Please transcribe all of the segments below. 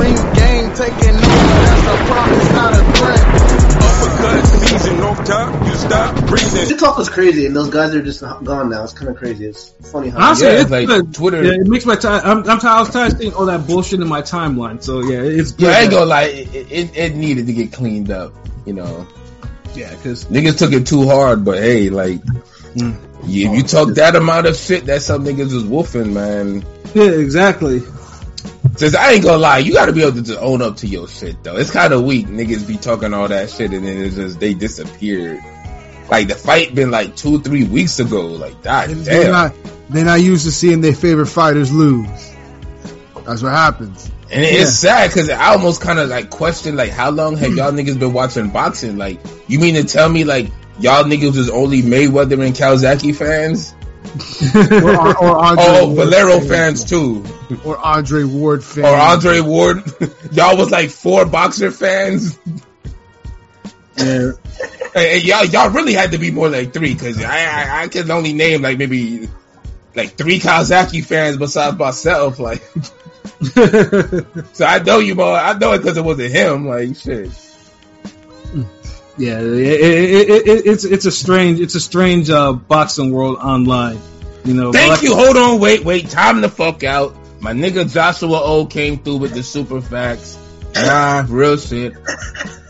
Ring Gang taking over, that's a promise, not a threat. Uppercut season, no time, you stop breathing. TikTok was crazy, and those guys are just gone now. It's kind of crazy. It's funny how. Honestly, Yeah, it's like good. Twitter- Yeah, it makes my time. I'm, I'm tired. I was tired of seeing all that bullshit in my timeline. So yeah, it's good. Yeah, I ain't that- gonna lie, it, it, it needed to get cleaned up. You know, yeah, because niggas took it too hard, but hey, like, Mm. you, if you talk that amount of shit that some niggas was woofing, man. yeah, exactly. Says I ain't gonna lie, you gotta be able to just own up to your shit though. It's kind of weak, niggas be talking all that shit and then it's just they disappeared. Like the fight been like two, three weeks ago. Like They're damn. not, they're not used to seeing their favorite fighters lose. That's what happens. And it's sad because I almost kind of like question like how long have y'all niggas been watching boxing? Like you mean to tell me like y'all niggas was only Mayweather and Kawasaki fans? Or, or Andre Oh, Ward Valero fans. too, Or Andre Ward fans. or Andre Ward. y'all was like four boxer fans. Yeah, y'all, y'all really had to be more like three because I, I, I can only name like maybe like three Kawasaki fans besides myself. Like, so I know you more. I know it because it wasn't him. Like, shit. Yeah. It, it, it, it, it's it's a strange it's a strange uh, boxing world online. You know. Thank Like- you. Hold on. Wait, wait. Time the fuck out. My nigga Joshua O came through with the super facts. Nah, real shit.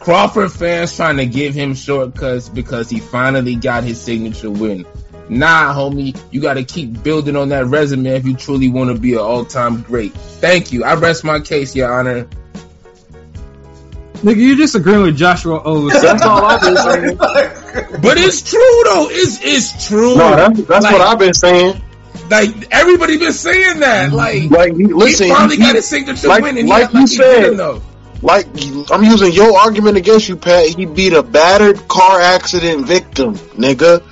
Crawford fans trying to give him shortcuts because he finally got his signature win. Nah, homie, you got to keep building on that resume if you truly want to be an all-time great. Thank you. I rest my case, Your Honor. Nigga, you disagreeing with Joshua O. That's all I've been saying. But it's true though. It's it's true. No, that's, that's Like- what I've been saying. Like everybody been saying that. Mm-hmm. Like, Like, he- listen, he finally he- got his signature like- win, and like he you like he said. though. Like I'm using your argument against you, Pat. He beat a battered car accident victim, nigga.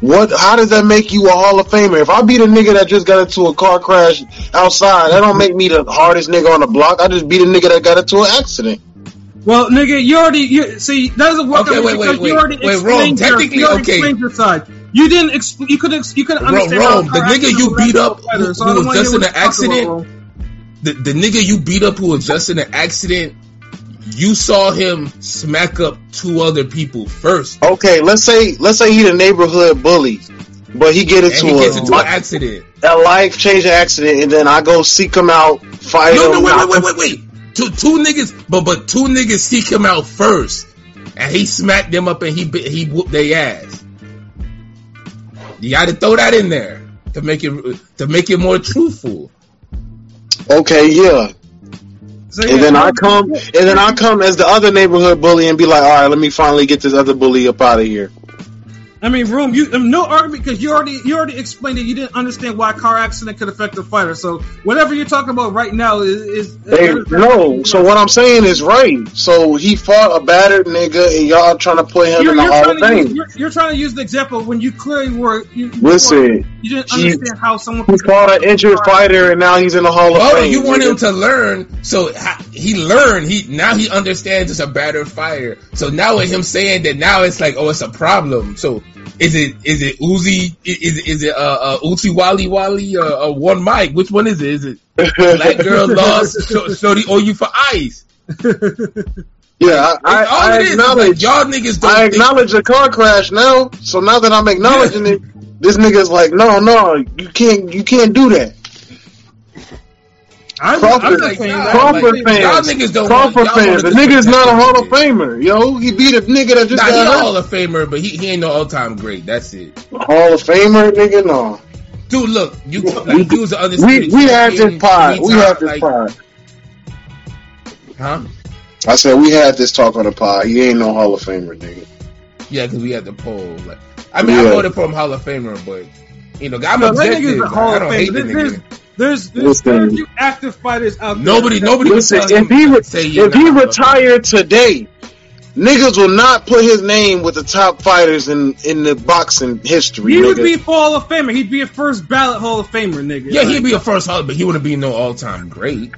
What? How does that make you a Hall of Famer? If I beat a nigga that just got into a car crash outside, that don't make me the hardest nigga on the block. I just beat a nigga that got into an accident. Well, nigga, you already you see that doesn't work Okay, out wait, because wait, you wait. already Wait, explained Rome, your, technically, you already okay. explained your side. You didn't expl- you couldn't ex- you couldn't understand Rome, how the nigga you beat up a fighter, who- so I who don't was just in an accident? the, the nigga you beat up who was just in an accident, you saw him smack up two other people first. Okay, let's say let's say he the neighborhood bully, but he get And into he gets a, into an accident. a life changing accident, and then I go seek him out, fight No, him. no, wait, wait, him- wait, wait, wait. Two, two niggas, but but two niggas seek him out first, and he smacked them up and he bit- he whooped their ass. You got to throw that in there to make it to make it more truthful. Okay, yeah. So, And then I come, and then I come as the other neighborhood bully and be like, all right, let me finally get this other bully up out of here. I mean, room. You um, no argument because you already you already explained that you didn't understand why a car accident could affect a fighter. So whatever you're talking about right now is, is Hey, no, so what I'm saying is right. So he fought a battered nigga, and y'all trying to put him You're, in the Hall trying of to use, Fame. you're, you're trying to use the example when you clearly were. You, you Listen, were- you didn't he- understand how someone He fought an injured fighter, and now he's in the Hall of Oh, Fame. you want nigga. him to learn? So he learned. He now he understands it's a battered fighter. So now with him saying that, now it's like, oh, it's a problem. So is it is it Uzi? Is it is it uh, uh Uzi Wally Wally uh, uh one mic? Which one is it? Is it Black Girl Lost? Sh- Shorty owe you for ice? Yeah, I, I, I it is is acknowledge. like y'all niggas don't I think- acknowledge the car crash now. So now that I'm acknowledging it, this nigga's like, no, no, you can't, you can't do that. I'm, Crawford, I'm not saying that. Crawford like, fans, y'all niggas don't Crawford want- fans. wanna The nigga's not a Hall of Famer, yo. He beat a nigga that just Nah, he a got Hall of Famer, but he, he ain't no all time great. That's it. Hall of Famer, nigga, no. Dude, look, you like, you was an We undisputed we had champion this pod. We had this like, pod. Huh? I said we had this talk on the pod. He ain't no Hall of Famer, nigga. Yeah, because we had the poll. Like, I mean, I Yeah. voted for him Hall of Famer, but you know, I'm No, objective. nigga's a Like, Hall I of don't Famer. hate the nigga. There's, there's, Listen. very few active fighters out there. Nobody, nobody would Listen, tell if he re- say if he not Hall retired today, niggas will not put his name with the top fighters in in the boxing history. He would be a Hall of Famer. He'd be a first ballot Hall of Famer, nigga. Famer. Yeah, he'd be a first Hall, but he wouldn't be no all time great.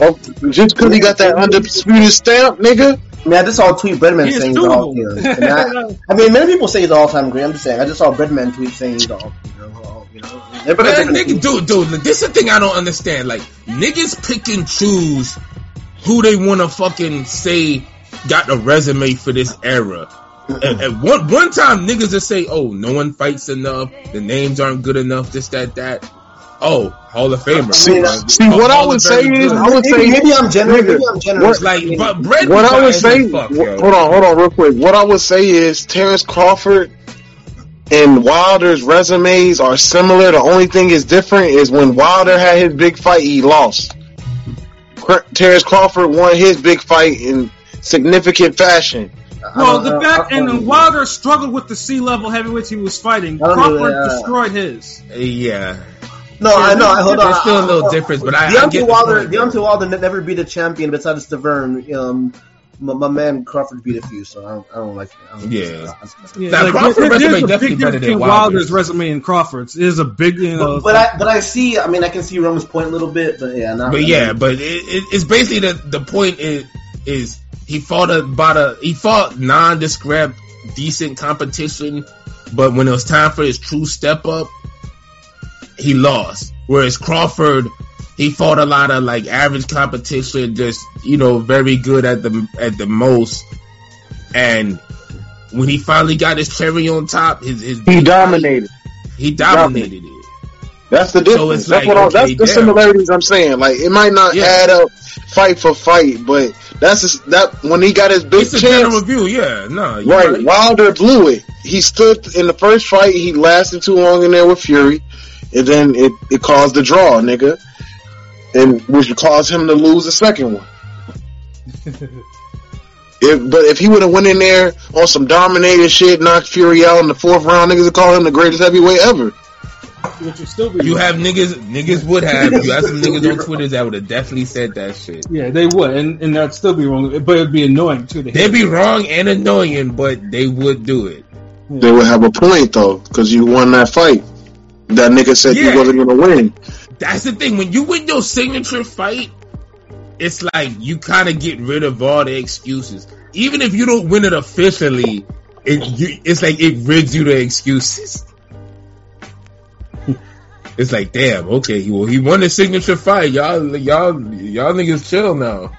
Oh, just because he got that undisputed stamp, nigga. Man, I just saw a tweet Breadman He saying he's all. suable. You know, and I, I mean, many people say he's all time great. I'm just saying. I just saw Breadman tweet saying he's all. You know, all, you know. Everybody Man, nigga, dude, dude, this is the thing I don't understand. Like, niggas pick and choose who they want to fucking say got a resume for this era. At, at one one time, niggas just say, "Oh, no one fights enough. The names aren't good enough. This, that, that." Oh, Hall of Famer. See, mean, see, Oh, what I would say Famer is. I would maybe, say, maybe I'm generous. Maybe I'm generous. like, but Brett what I would say, fuck, wh- hold on, hold on, real quick. What I would say is Terrence Crawford and Wilder's resumes are similar. The only thing is different is when Wilder had his big fight, he lost. Cr- Terrence Crawford won his big fight in significant fashion. Well, the fact I- I and Wilder struggled with the sea level heavyweights he was fighting. Crawford uh, destroyed his. yeah, No, I know. I hold on. There's still a little I- I- difference, but I- I get Wilder. point, Deontay. Wilder never beat a champion besides Stiverne. Um, my, my man Crawford beat a few, so I don't. I don't like. I don't Yeah. Yeah, Now, like, Crawford's there- resume there's definitely big better than Wilder's. Wilder's resume and Crawford's. There's a big, you know. But, but I but I see. I mean, I can see Roman's point a little bit, but yeah, not. But really. yeah, but it, it, it's basically the the point is is he fought about a he fought nondescript decent competition, but when it was time for his true step up, he lost. Whereas Crawford, he fought a lot of like average competition, just you know very good at the at the most, and when he finally got his cherry on top, his his He dominated. he dominated it. That's the difference. it's that's like, what okay, that's the damn. similarities I'm saying. Like it might not Yeah. add up fight for fight, but that's just, that when he got his big It's a chance. review, yeah. No, Right, Wilder blew it. He stood in the first fight. He lasted too long in there with Fury, and then it, it caused the draw, nigga, and which caused him to lose the second one. If, but if he would have went in there on some dominated shit, knocked Fury out in the fourth round, niggas would call him the greatest heavyweight ever. which would still be You have niggas, niggas would have. You have some niggas on Twitter that would have definitely said that shit. Yeah, they would, and, and that'd still be wrong, but it'd be annoying too. To. They'd be wrong and annoying, but they would do it. They would have a point though, because you won that fight. That nigga said Yeah. he wasn't gonna win. That's the thing. When you win your signature fight, it's like you kind of get rid of all the excuses. Even if you don't win it officially, it you, it's like it rids you the excuses. It's like, damn, okay, well, he won his signature fight. Y'all, y'all, y'all niggas chill now.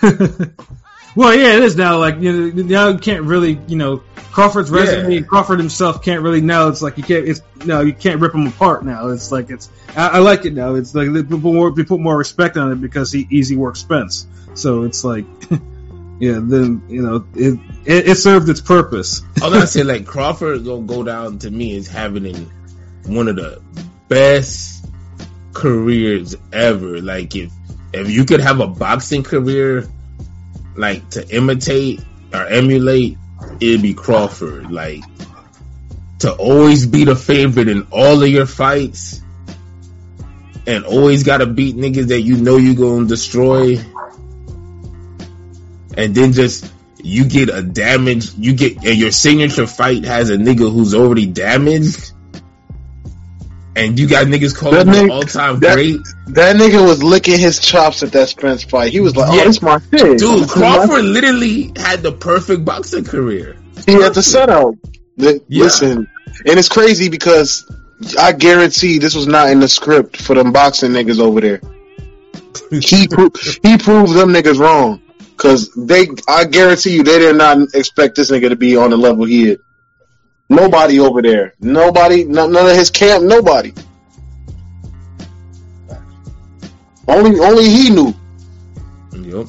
Well, yeah, it is now. Like you know, now you can't really, you know, Crawford's resume. Yeah. Crawford himself can't really now. It's like you can't. It's no, you can't rip him apart now. It's like it's. I, I like it now. It's like they put more. They put more respect on it because he easy work Spence. So it's like, yeah. Then you know, it it, it served its purpose. I was gonna say like Crawford gonna go down to me as having one of the best careers ever. Like if if you could have a boxing career like to imitate or emulate, it'd be Crawford. Like to always be the favorite in all of your fights and always gotta beat niggas that you know you gonna destroy and then just you get a damage you get and your signature fight has a nigga who's already damaged and you got niggas calling him all time great. That nigga was licking his chops at that Spence fight. He was like, oh, Yeah. "Oh, this my shit." Dude, Crawford literally had the perfect boxing career. He had the set out. Yeah. Listen, and it's crazy because I guarantee this was not in the script for them boxing niggas over there. He pro- he proved them niggas wrong because they. I guarantee you, they did not expect this nigga to be on the level he is. Nobody over there. Nobody. None, none of his camp. Nobody. Only only he knew. Yep.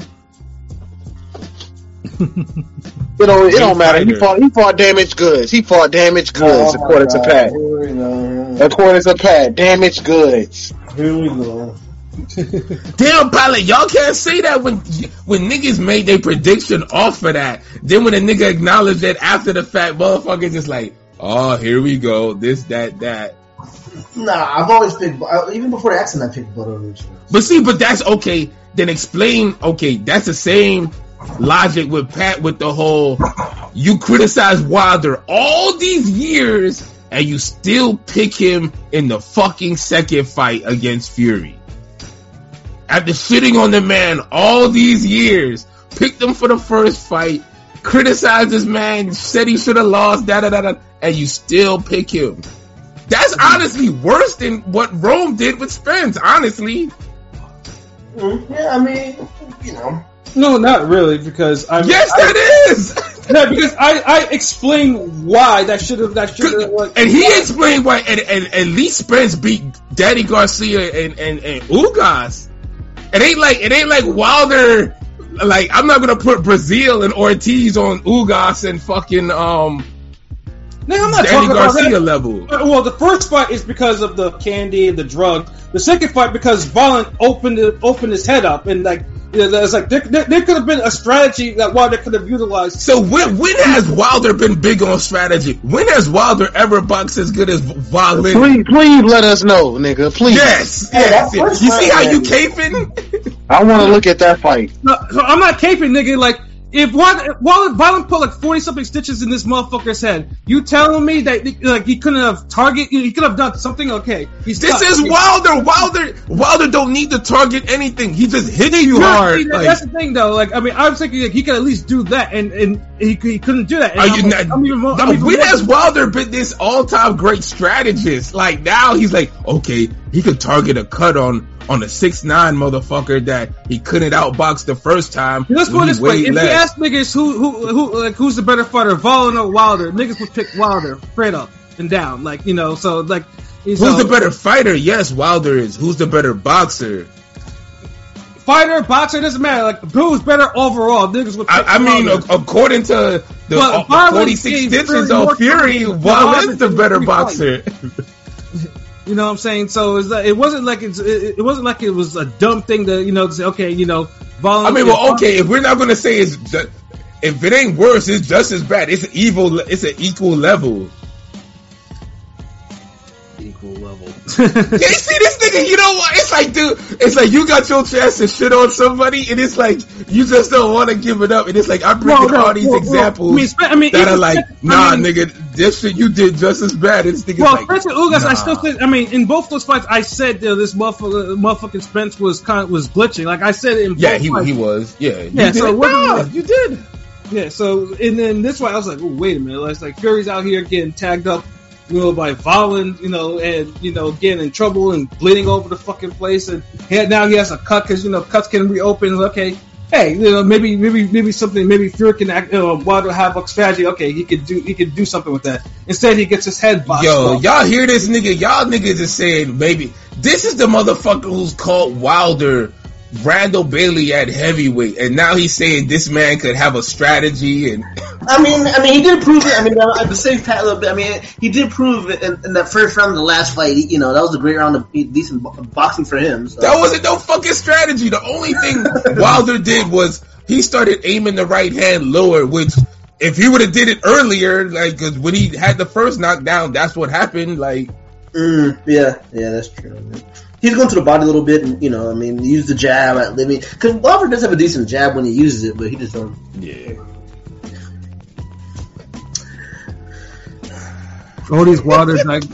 You know, it don't matter. He fought. He fought damaged goods. He fought damaged oh, goods, Oh my according to God. Pat. Here we go. According to Pat, damaged goods. Here we go. Damn, pilot, y'all can't say that when when niggas made their prediction off of that. Then when a nigga acknowledged it after the fact, motherfuckers just like, oh, here we go, this, that, that. Nah, I've always picked. Uh, even before the accident, I picked Butter Ridge. But see, but that's okay. Then explain. Okay, that's the same logic with Pat with the whole. You criticize Wilder all these years, and you still pick him in the fucking second fight against Fury. After shitting on the man all these years, picked him for the first fight, criticized this man, said he should have lost, da da da da, and you still pick him. That's honestly worse than what Rome did with Spence, honestly. Mm, yeah, I mean, you know. No, not really, because I'm Yes, I, that is. Yeah, because I I explained why that should have that should have like, and he explained why, and, and, and Lee Spence beat Danny Garcia and, and, and Ugas. It ain't like, it ain't like Wilder, like, I'm not gonna put Breazeale and Ortiz on Ugas and fucking, um, No, I'm not Danny talking about Garcia that. level. Well, the first fight is because of the candy and the drug. The second fight because Wallin opened opened his head up and like you know, it's like there, there, there could have been a strategy that Wilder could have utilized. So when, when has Wilder been big on strategy? When has Wilder ever boxed as good as Wallin? Please, please let us know, nigga. Please. Yes, Yeah, yes. that yes. You see how you caping? I want to look at that fight. No, so I'm not caping, nigga. Like if Wilder, Wilder, Wallin put like forty something stitches in this motherfucker's head, you telling me that like he couldn't have target? He could have done something. Okay, he's This stuck. is Wilder. Wilder. Wilder don't need to target anything. He just hits you hard. like- that's the thing, though. Like, I mean, I was thinking like, he could at least do that, and and he, he couldn't do that. And Are I'm, you like, not? I'm even I'm even when has Wilder been this all-time great strategist? Like now, he's like, okay, he could target a cut on on a six nine motherfucker that he couldn't outbox the first time. Let's put it this way: if you ask niggas who who who like who's the better fighter, Wallin or Wilder, niggas would pick Wilder straight up and down. Like you know, so like Who's so, the better fighter? Yes, Wilder is. Who's the better boxer? fighter, boxer? Doesn't matter. Like who's better overall? Niggas would. Pick I, I mean, ac- according to the uh, 46 gave stitches of Fury, time Wilder Wilder is the better boxer. You know what I'm saying? So like, it wasn't like it's, it, it wasn't like it was a dumb thing to you know to say okay you know. Wallin I mean, well, okay, if we're not gonna say it's just, if it ain't worse, it's just as bad. It's evil. It's an equal level. Equal level. Yeah, you see this nigga, you know what? It's like, dude, it's like you got your chance to shit on somebody, and it's like you just don't want to give it up. And it's like I'm bringing Well, no, all these well, well, examples I mean, I mean, that are like, spe- I nah, mean- nigga, this shit you did just as bad. And this nigga's Well, like, Spencer Ugas, I still think. I mean, in both those fights, I said uh, this motherfucker, motherfucking Spence was kind of was glitching. Like I said in yeah, both he fights. he was, yeah, you Yeah, did. so it wasn't Nah, like- you did. Yeah, so and then this one I was like, oh wait a minute, it's like Fury's out here getting tagged up, you know, by Wallin, you know, and you know, getting in trouble and bleeding over the fucking place, and now he has a cut because you know cuts can reopen. Okay, hey, you know, maybe maybe maybe something, maybe Fury can act, uh, Wilder have a strategy. Okay, he could do he could do something with that. Instead, he gets his head boxed. Yo, off. y'all hear this nigga? Y'all niggas is saying maybe this is the motherfucker who's called Wilder Randall Bailey at heavyweight, and now he's saying this man could have a strategy and I mean, I mean, he did prove it. I mean, I would say Pat a little bit. I mean, he did prove it in, in that first round of the last fight. You know, that was a great round of decent boxing for him. So. that wasn't no fucking strategy. The only thing Wilder did was he started aiming the right hand lower, which if he would have did it earlier, like 'cause when he had the first knockdown, that's what happened. Like Mm, yeah, yeah, that's true. He's going to the body a little bit, and you know, I mean, use the jab I mean, because Wilder does have a decent jab when he uses it, but he just don't. yeah. all these Wilder's like,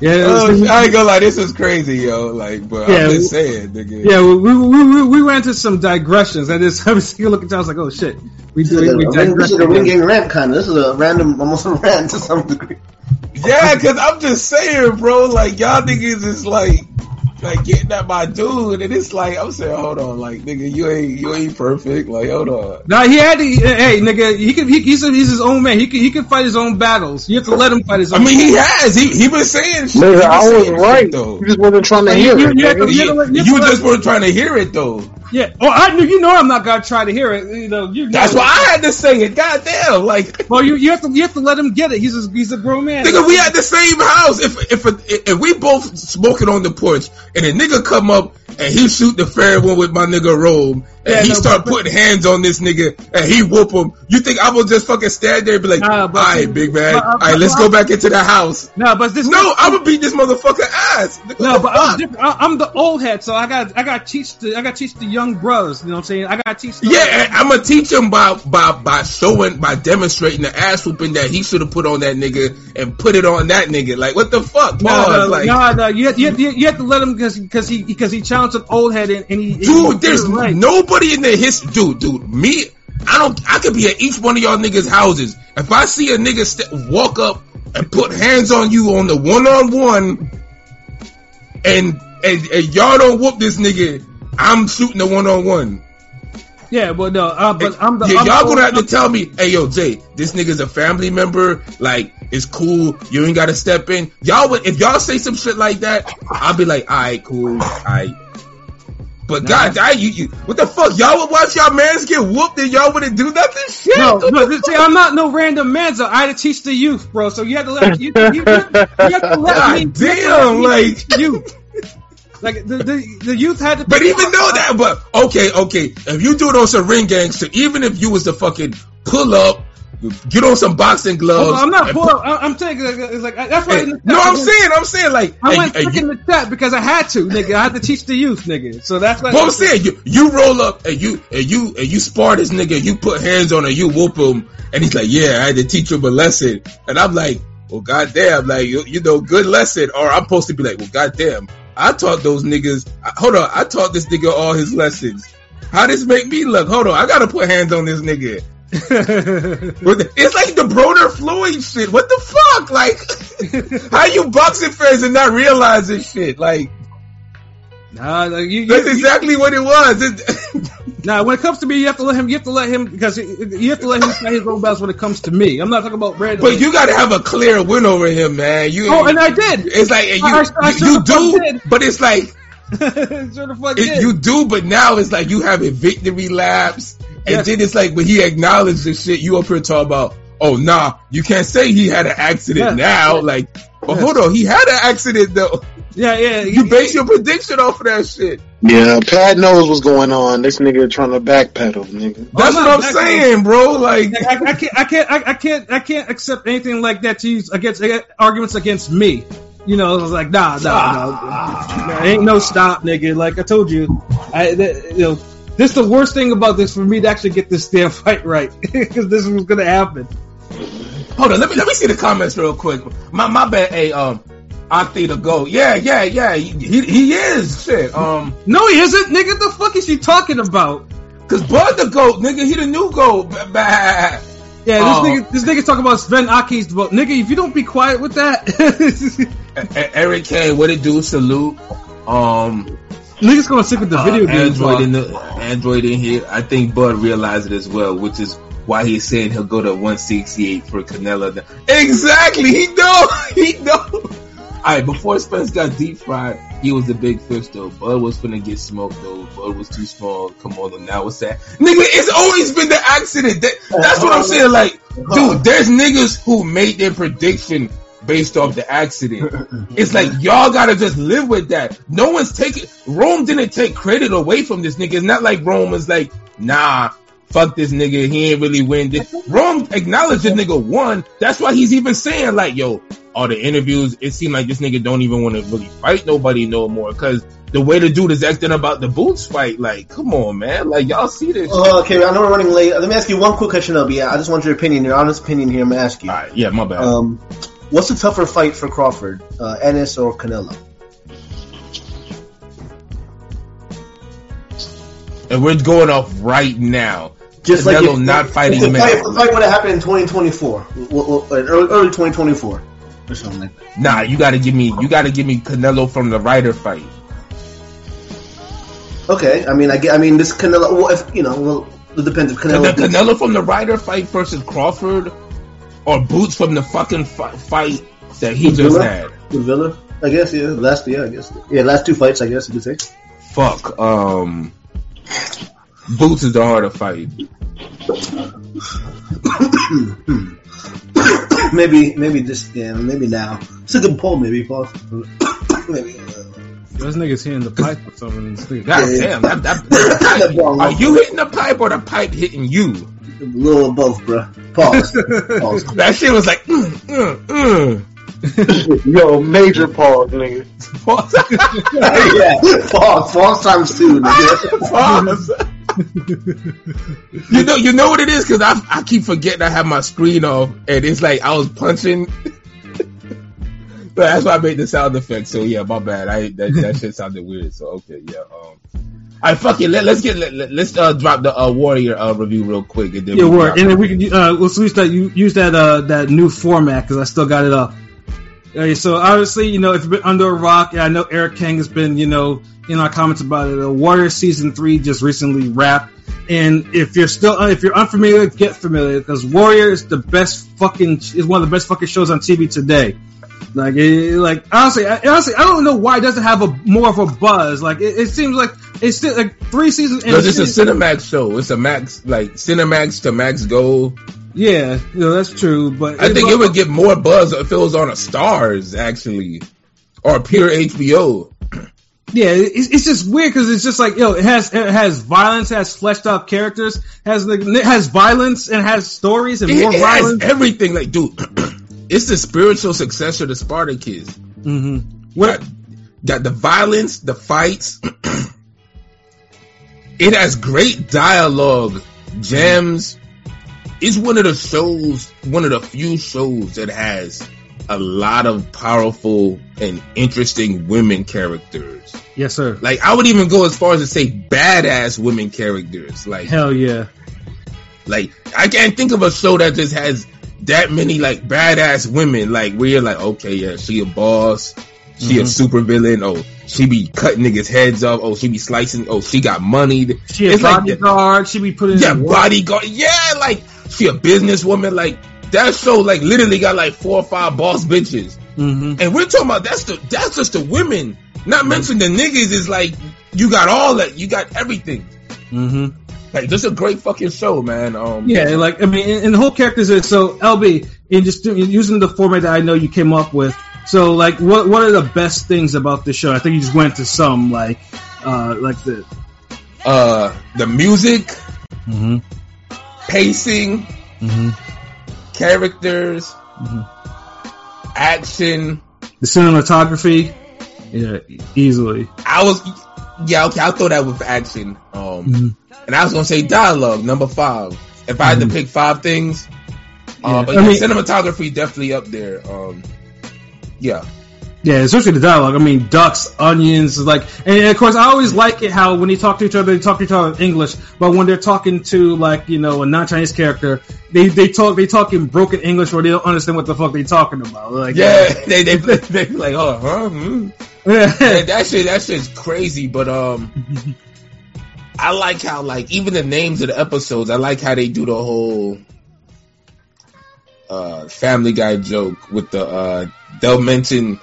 yeah, Oh, I ain't gonna lie, this is crazy, yo. Like, but Yeah, I'm just we- saying, nigga. Yeah, we, we, we, we, we went into some digressions. I just I was taking look at that. I was like, oh shit, we This is, we, a, we a ring, this is a Ring Gang rant kind of. This is a random, almost a rant to some degree. Yeah, cause I'm just saying, bro. Like y'all niggas is like, like getting at my dude, and it's like I'm saying, hold on, like nigga, you ain't you ain't perfect. Like hold on. Nah, he had to. Hey, nigga, he can. He, he's, he's his own man. He can. He can fight his own battles. You have to let him fight his own. I own. mean, he has. He he been saying. Shit. Nigga, He been I was right. shit, though. You just wasn't trying to hear you- it. you just weren't trying to hear it though. Yeah. Oh, I knew. You know, I'm not gonna try to hear it. You know, you. Know That's why I had to say it. Goddamn, like. Well, you, you have to. You have to let him get it. He's a, he's a grown man. Nigga, we at the same house. If if if, if we both smoking on the porch and a nigga come up and he shoot the fair one with my nigga Rome and Yeah, he no, start but- putting hands on this nigga and he whoop him, you think I will just fucking stand there and be like, Nah, but- right, big man, but- uh, all right, let's go back into the house. No, but this. No, I'm gonna beat this motherfucker ass. No, but I'm. I- I'm the old head, so I got I got to teach the I got teach the young brothers. You know what I'm saying? I got to teach. The, Yeah, I'm gonna teach him by by by showing by demonstrating the ass whooping that he should have put on that nigga and put it on that nigga. Like what the fuck? Pause. no, like, no, no. You have, you, have, you have to let him because because he because he challenged an old head and, and he. and he Dude, there's right. nobody in the history. Dude, dude, me, I don't. I could be at each one of y'all niggas' houses. If I see a nigga st- walk up and put hands on you on the one on one, and and and y'all don't whoop this nigga, I'm shooting the one on one. Yeah, but no, uh, but I'm the. Yeah, I'm y'all the- gonna have to tell me, hey yo, Jay, this nigga's a family member. Like, it's cool. You ain't gotta step in. Y'all would if y'all say some shit like that, I'll be like, alright, cool, alright. But God, I, you, you, what the fuck? Y'all would watch y'all mans get whooped and y'all wouldn't do nothing? Shit. No, no, see, I'm not no random man. I had to teach the youth, bro. So you have to let you, you, you, you have to let God me. you have to damn, like- you. Like the, the the youth had to. But even though that, but okay, okay, if you do it on some ring gangster, even if you was to fucking pull up, get on some boxing gloves. Oh, I'm not poor. put- I'm saying like, it's like that's why. Hey, no, I'm saying, I'm saying, like, I hey, went hey, in the chat because I had to, nigga. I had to teach the youth, nigga. So that's. What I'm saying, you, you roll up and you and you and you spar this nigga, you put hands on him, you whoop him, and he's like, "Yeah, I had to teach him a lesson," and I'm like, "Well, goddamn, like you, you know, good lesson." Or I'm supposed to be like, "Well, goddamn, I taught those niggas. Hold on, I taught this nigga all his lessons. How this make me look? Hold on, I gotta put hands on this nigga." It's like the Broner Floyd shit. What the fuck? Like, how you boxing fans and not realize this shit? Like, Nah, like you, that's you, exactly what it was. It- Nah, when it comes to me, you have to let him. You have to let him because you have to let him fight his own battles when it comes to me. I'm not talking about Brandon. But you gotta have a clear win over him, man. You, Oh, and I did. it's like you, I- I you, sure you do, did. but it's like sure the fuck it, you do, but now it's like you have a victory laps, and Yes. then it's like when he acknowledged the shit, you up here talking about, oh nah, you can't say he had an accident Yes. now, like. But Yes. hold on, he had an accident though. yeah, yeah. You base your prediction off of that shit. Yeah, Pat knows what's going on. This nigga trying to backpedal, nigga. That's I'm what I'm not saying, bro. Like, I, I can't, I can't, I, I can't, I can't accept anything like that to use against uh, arguments against me. You know, I was like, nah, nah, nah, nah, ain't no stop, nigga. Like I told you, I, you know, this is the worst thing about this for me to actually get this damn fight right because this was gonna happen. hold on, let me let me see the comments real quick. My my bad. Hey, um, Auntie the goat. Yeah, yeah, yeah. He, he he is shit. Um, No, he isn't, nigga. The fuck is she talking about? cause Bud the goat, nigga, he the new goat. Yeah, this Oh. nigga, this nigga talking about Sven Aki's vote, nigga. If you don't be quiet with that, Eric K, what it do? Salute. Um, niggas gonna stick with the uh, video games. Android in the Android in here. I think Bud realized it as well, which is why he's saying he'll go to 168 for Canelo. Exactly, he know, he know. All right, before Spence got deep fried, he was the big fish though. Bud was finna get smoked though. Bud was too small. Come on, now what's that? Nigga, it's always been the accident. That, that's what I'm saying. Like, dude, there's niggas who made their prediction based off the accident. It's like y'all gotta just live with that. No one's taking Rome didn't take credit away from this nigga. It's not like Rome was like, nah, fuck this nigga. He ain't really win this. Rome acknowledged this nigga won. That's why he's even saying like, yo, all the interviews, it seemed like this nigga don't even want to really fight nobody no more. Cause the way the dude is acting about the boots fight, like, come on, man. Like y'all see this. Oh, okay, I know we're running late. Let me ask you one quick question, though. Yeah, I just want your opinion, your honest opinion here. I'm gonna ask you. Alright, yeah, my bad. Um, what's a tougher fight for Crawford, uh, Ennis or Canelo? and we're going off right now. Just Canelo if- not if fighting the fight, if the fight would have happened in 2024, w- w- w- early, early 2024, or something like that. Nah, you gotta give me, you gotta give me Canelo from the Ryder fight. Okay, I mean, I, I mean, this Canelo. Well, if you know, well, it depends if The Canelo. Canelo from the Ryder fight versus Crawford, or Boots from the fucking fi- fight that he just had. With Villa, I guess. Yeah, last yeah, I guess. Yeah, last two fights, I guess you could say. Fuck. Um, Boots is the harder fight. maybe, maybe this. yeah, maybe now. It's a good poll, maybe. Pause. maybe. Uh, Those niggas hitting the pipe or something. This nigga- God Yeah. damn, that, that, that pipe, are you hitting the pipe or the pipe hitting you? A little above, bruh. Pause. Pause. That shit was like, mm, mm, mm. Yo, major pause, nigga. yeah, pause. Pause times two. Nigga. Pause. you know, you know what it is because I I keep forgetting I have my screen off, and it's like I was punching. But that's why I made the sound effect. So yeah, my bad. I that, that shit sounded weird. So okay, yeah. Um, I fuck it. Let, let's get let, us uh, drop the uh, Warrior uh, review real quick, and then Yeah, we And then we can uh, let's use that you use that uh that new format because I still got it up. Okay, so obviously, you know, if you've been under a rock, yeah, I know Eric King has been, you know, in our comments about it. Uh, Warrior season three just recently wrapped, and if you're still uh, if you're unfamiliar, get familiar because Warrior is the best fucking is one of the best fucking shows on TV today. Like, it, like honestly, I, honestly, I don't know why it doesn't have a more of a buzz. Like, it, it seems like it's still like three seasons. Because it's a Cinemax show. It's a Max like Cinemax to Max Gold. yeah, you know, that's true. But I think it would get more buzz if it was on a Starz actually, or pure HBO. Yeah, it's, it's just weird because it's just like yo, it has it has violence, has fleshed out characters, has like it has violence and has stories and It, more it has violence. everything. Like, dude, it's the spiritual successor to Spartacus. hmm What? Got, got the violence, the fights. It has great dialogue, gems. It's one of the shows, one of the few shows that has a lot of powerful and interesting women characters. Yes, sir. Like I would even go as far as to say badass women characters. Like Hell yeah. like I can't think of a show that just has that many like badass women. Like where you're like, okay, yeah, she a boss, she a Mhm. super villain. Oh, she be cutting niggas heads off. Oh, she be slicing. Oh, she got money. She a It's like that- bodyguard. she be putting yeah, bodyguard. Yeah, like she a businesswoman. Like that show, like literally got like four or five boss bitches. hmm And we're talking about that's the that's just the women. Not mention the niggas is like you got all that. You got everything. hmm Like this is a great fucking show, man. Um, Yeah, like I mean, and, and the whole characters is so LB in just using the format that I know you came up with. So, like, what what are the best things about this show? I think you just went to some like, uh, like the. uh, the music, hmm pacing, hmm characters, Mhm. action. The cinematography, yeah, easily. I was, yeah, okay, I'll throw that with action. Um, Mhm. and I was gonna say dialogue number five. If I had to Mhm. pick five things, uh, Yeah, but I mean- cinematography definitely up there. Um, yeah, Yeah, especially the dialogue. I mean, ducks, onions, like, and of course, I always like it how when they talk to each other, they talk to each other in English, but when they're talking to like you know a non-Chinese character, they they talk they talk in broken English where they don't understand what the fuck they're talking about. Like, yeah, they they they be like, oh, huh, hmm. yeah, Yeah, that shit, that shit's crazy. But um, I like how like even the names of the episodes. I like how they do the whole uh Family Guy joke with the uh they'll mention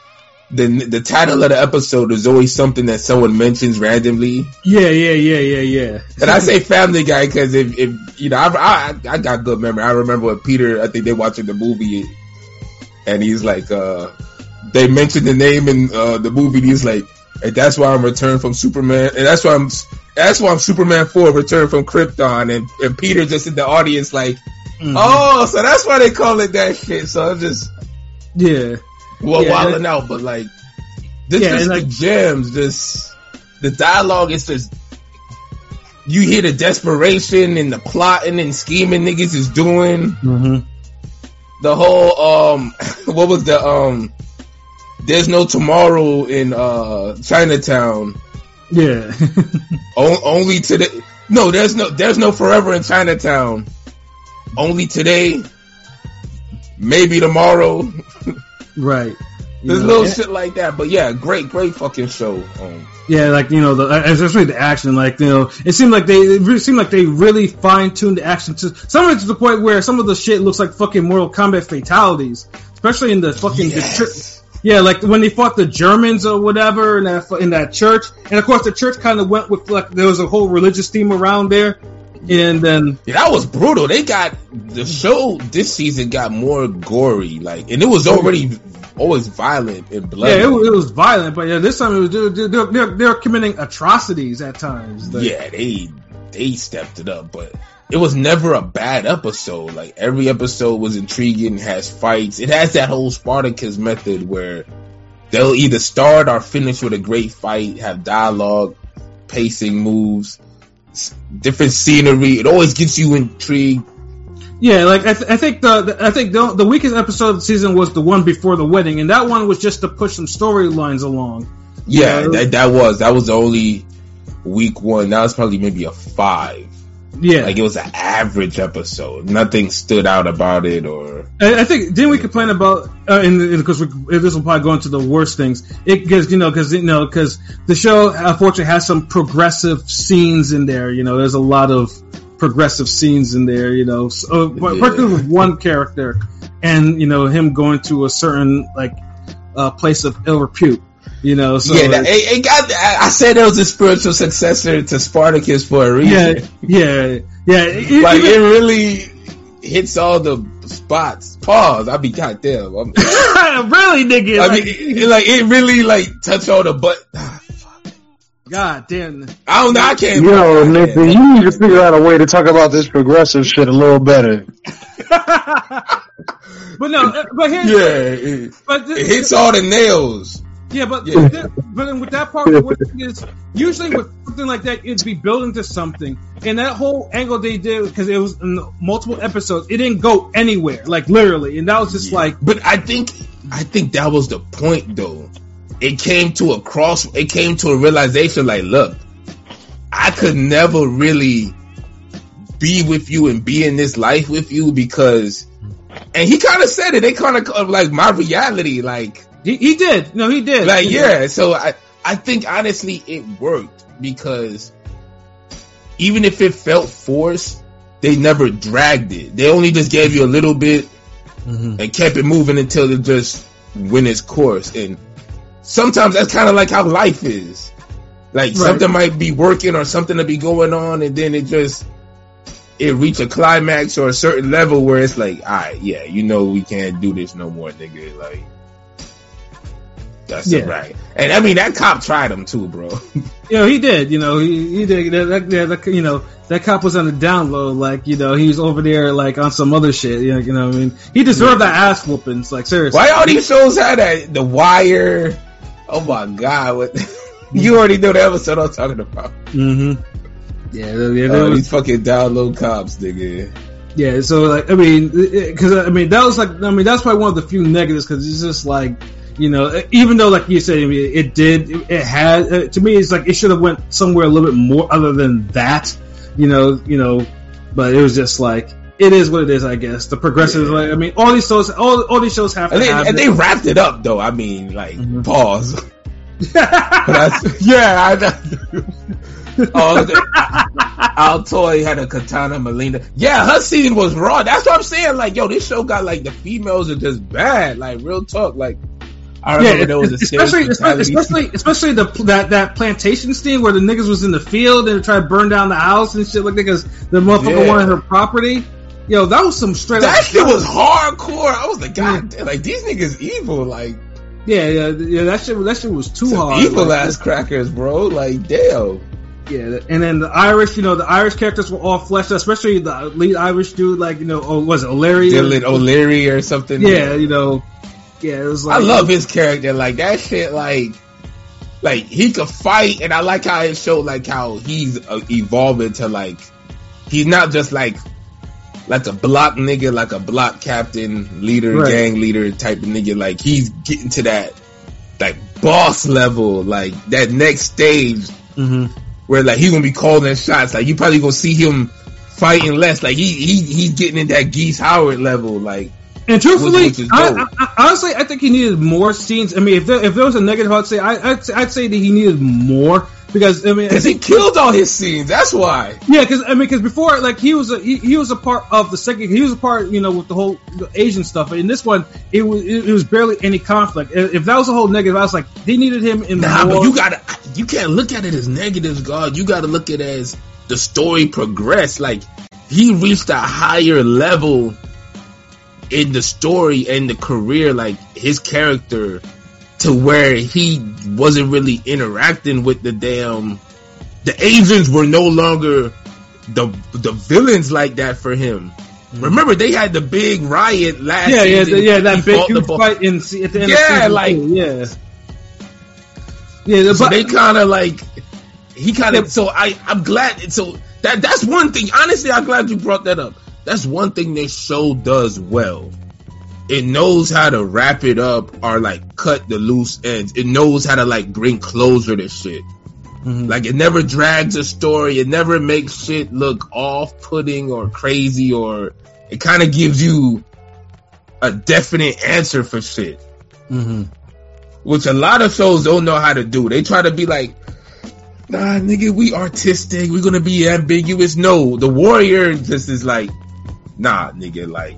the the title of the episode is always something that someone mentions randomly. yeah, yeah, yeah, yeah, yeah. And I say Family Guy because if, if you know I, I I got good memory. I remember when Peter. I think they watching the movie, and he's like, uh they mentioned the name in uh, the movie. And he's like, and that's why I'm returned from Superman, and that's why I'm that's why I'm Superman Four, Return from Krypton, and and Peter just in the audience like, Mhm. oh, so that's why they call it that shit. So I'm just yeah. Well Yeah, wilding out, but like this Yeah, just and, the like- gems, this the dialogue is just you hear the desperation and the plotting and scheming niggas is doing. hmm The whole um what was the um there's no tomorrow in uh Chinatown. Yeah. O- only today no, there's no there's no forever in Chinatown. Only today. Maybe tomorrow. right. You There's know, little and- shit like that. But yeah, great, great fucking show. Um Yeah, like you know, the, especially the action. Like you know, it seemed like they it really seemed like they really fine tuned the action to some of it to the point where some of the shit looks like fucking Mortal Kombat fatalities, especially in the fucking the Yes. chur- yeah, like when they fought the Germans or whatever in that in that church, and of course the church kind of went with like there was a whole religious theme around there, and then Yeah, that was brutal. They got the show this season got more gory, like, and it was oh, already always violent and bloody. yeah, it, it was violent, but yeah, this time it was they're, they're, they're, committing atrocities at times. Like, yeah, they they stepped it up, but it was never a bad episode. Like every episode was intriguing, has fights. It has that whole Spartacus method where they'll either start or finish with a great fight, have dialogue, pacing moves, different scenery. It always gets you intrigued. Yeah, like I, th- I think the, the I think the the weakest episode of the season was the one before the wedding, and that one was just to push some storylines along. Yeah, that that was that was the only week one. That was probably maybe a five. Yeah, Like it was an average episode. Nothing stood out about it or I, I think didn't we complain about uh, and because this will probably go into the worst things It because you know because you know because the show unfortunately has some progressive scenes in there. You know, there's a lot of progressive scenes in there. You know, so, but Yeah. particularly with one character and you know him going to a certain like uh, place of ill repute. You know, so yeah, it, it got. I I said it was a spiritual successor to Spartacus for a reason. yeah, yeah. It- like even- it really hits all the spots. Pause. I be goddamn. I'm, really, nigga. I like, mean, it, like it really like touch all the but. God damn. I don't know. I can't. Yo, I nigga, you need to figure out a way to talk about this progressive shit a little better. But no, uh, but here's Yeah, it, but this, it hits all the nails. Yeah, but Yeah. th- but then with that part, thing is usually with something like that, it'd be building to something, and that whole angle they did because it was in multiple episodes, it didn't go anywhere, like literally, and that was just like, But I think I think that was the point though. It came to a cross it came to a realization like, look, I could never really be with you and be in this life with you because and he kind of said it. They kind of like my reality, like, he, he did, no, he did, like yeah. So I, I think honestly it worked because even if it felt forced, they never dragged it. They only just gave you a little bit Mhm. and kept it moving until it just went its course. And sometimes that's kind of like how life is. Like Right. something might be working or something to be going on, and then it just it reach a climax or a certain level where it's like, all right, yeah, you know, we can't do this no more, nigga. Like that's Yeah. it, right. And I mean, that cop tried him too, bro. you know, he did, you know, he, he did, that, that, that, you know, that cop was on the down low, like, you know, he was over there, like, on some other shit, you know, you know what I mean? He deserved that ass whoopings, like, seriously. Why all these shows had that? The Wire. Oh my god! What? you already know the episode I'm talking about. Mm-hmm. Yeah, yeah, Oh, was- these fucking download cops, nigga. Yeah, so like I mean, because I mean that was like I mean that's probably one of the few negatives because it's just like you know even though like you said it did it, had uh, to me it's like it should have went somewhere a little bit more other than that you know you know but it was just like it is what it is I guess the progressive like I mean all these shows all all these shows have to And they, have and it. they wrapped it up though. I mean, like Mhm. pause. Yeah, I know. oh, the, Altoy had a katana Melina. Yeah, her scene was raw. That's what I'm saying. Like, yo, this show got like the females are just bad. Like, real talk. Like, I remember Yeah, there was a especially especially, especially the that that plantation scene where the niggas was in the field and tried to burn down the house and shit like that because the motherfucker Yeah. wanted her property. Yo, that was some straight that up. shit was hardcore. I was like, God, damn, like these niggas evil. Like, Yeah, yeah, yeah. That shit, that shit was too hard. evil like, ass crackers, bro. Like, damn. Yeah, and then the Irish, you know, the Irish characters were all fleshed out, especially the lead Irish dude, like you know, oh, was it O'Leary? Dylan O'Leary or something. Yeah, you know, yeah, it was like I love his character. Like that shit. Like, like he could fight, and I like how it showed like how he's uh, evolving to like he's not just like like a block nigga, like a block captain, leader, Right. gang leader type of nigga. Like he's getting to that like boss level, like that next stage hmm where like he gonna be calling shots. Like you probably gonna see him fighting less. Like he he he's getting in that Geese Howard level. Like And truthfully, Which- which I. I, I, honestly, I think he needed more scenes. I mean, if there, if there was a negative, I'd say I, I'd, say- I'd say that he needed more because I mean, because he killed all his scenes. That's why. yeah, because I mean, because before, like he was a he, he was a part of the second. He was a part, you know, with the whole the Asian stuff. In this one, it was it, was barely any conflict. If if that was a whole negative, I was like, they needed him in Nah, more. but you gotta you can't look at it as negatives, God. You gotta look at it as the story progressed. Like he reached a higher level in the story and the career, like his character, to where he wasn't really interacting with the damn. The Asians were no longer the the villains like that for him. Remember, they had the big riot last. yeah, yeah, the, yeah, that big huge fight in at the end Yeah, like- two, yeah, yeah. So but they kind of like he kind of. So I I'm glad. So that that's one thing. Honestly, I'm glad you brought that up. That's one thing this show does well. It knows how to wrap it up or like cut the loose ends. It knows how to like bring closure to shit. Mhm. Like it never drags a story. It never makes shit look off-putting or crazy, or it kind of gives you a definite answer for shit, Mhm. which a lot of shows don't know how to do. They try to be like, "Nah, nigga, we artistic. We're gonna be ambiguous." No, the Warrior just is like, "Nah, nigga, like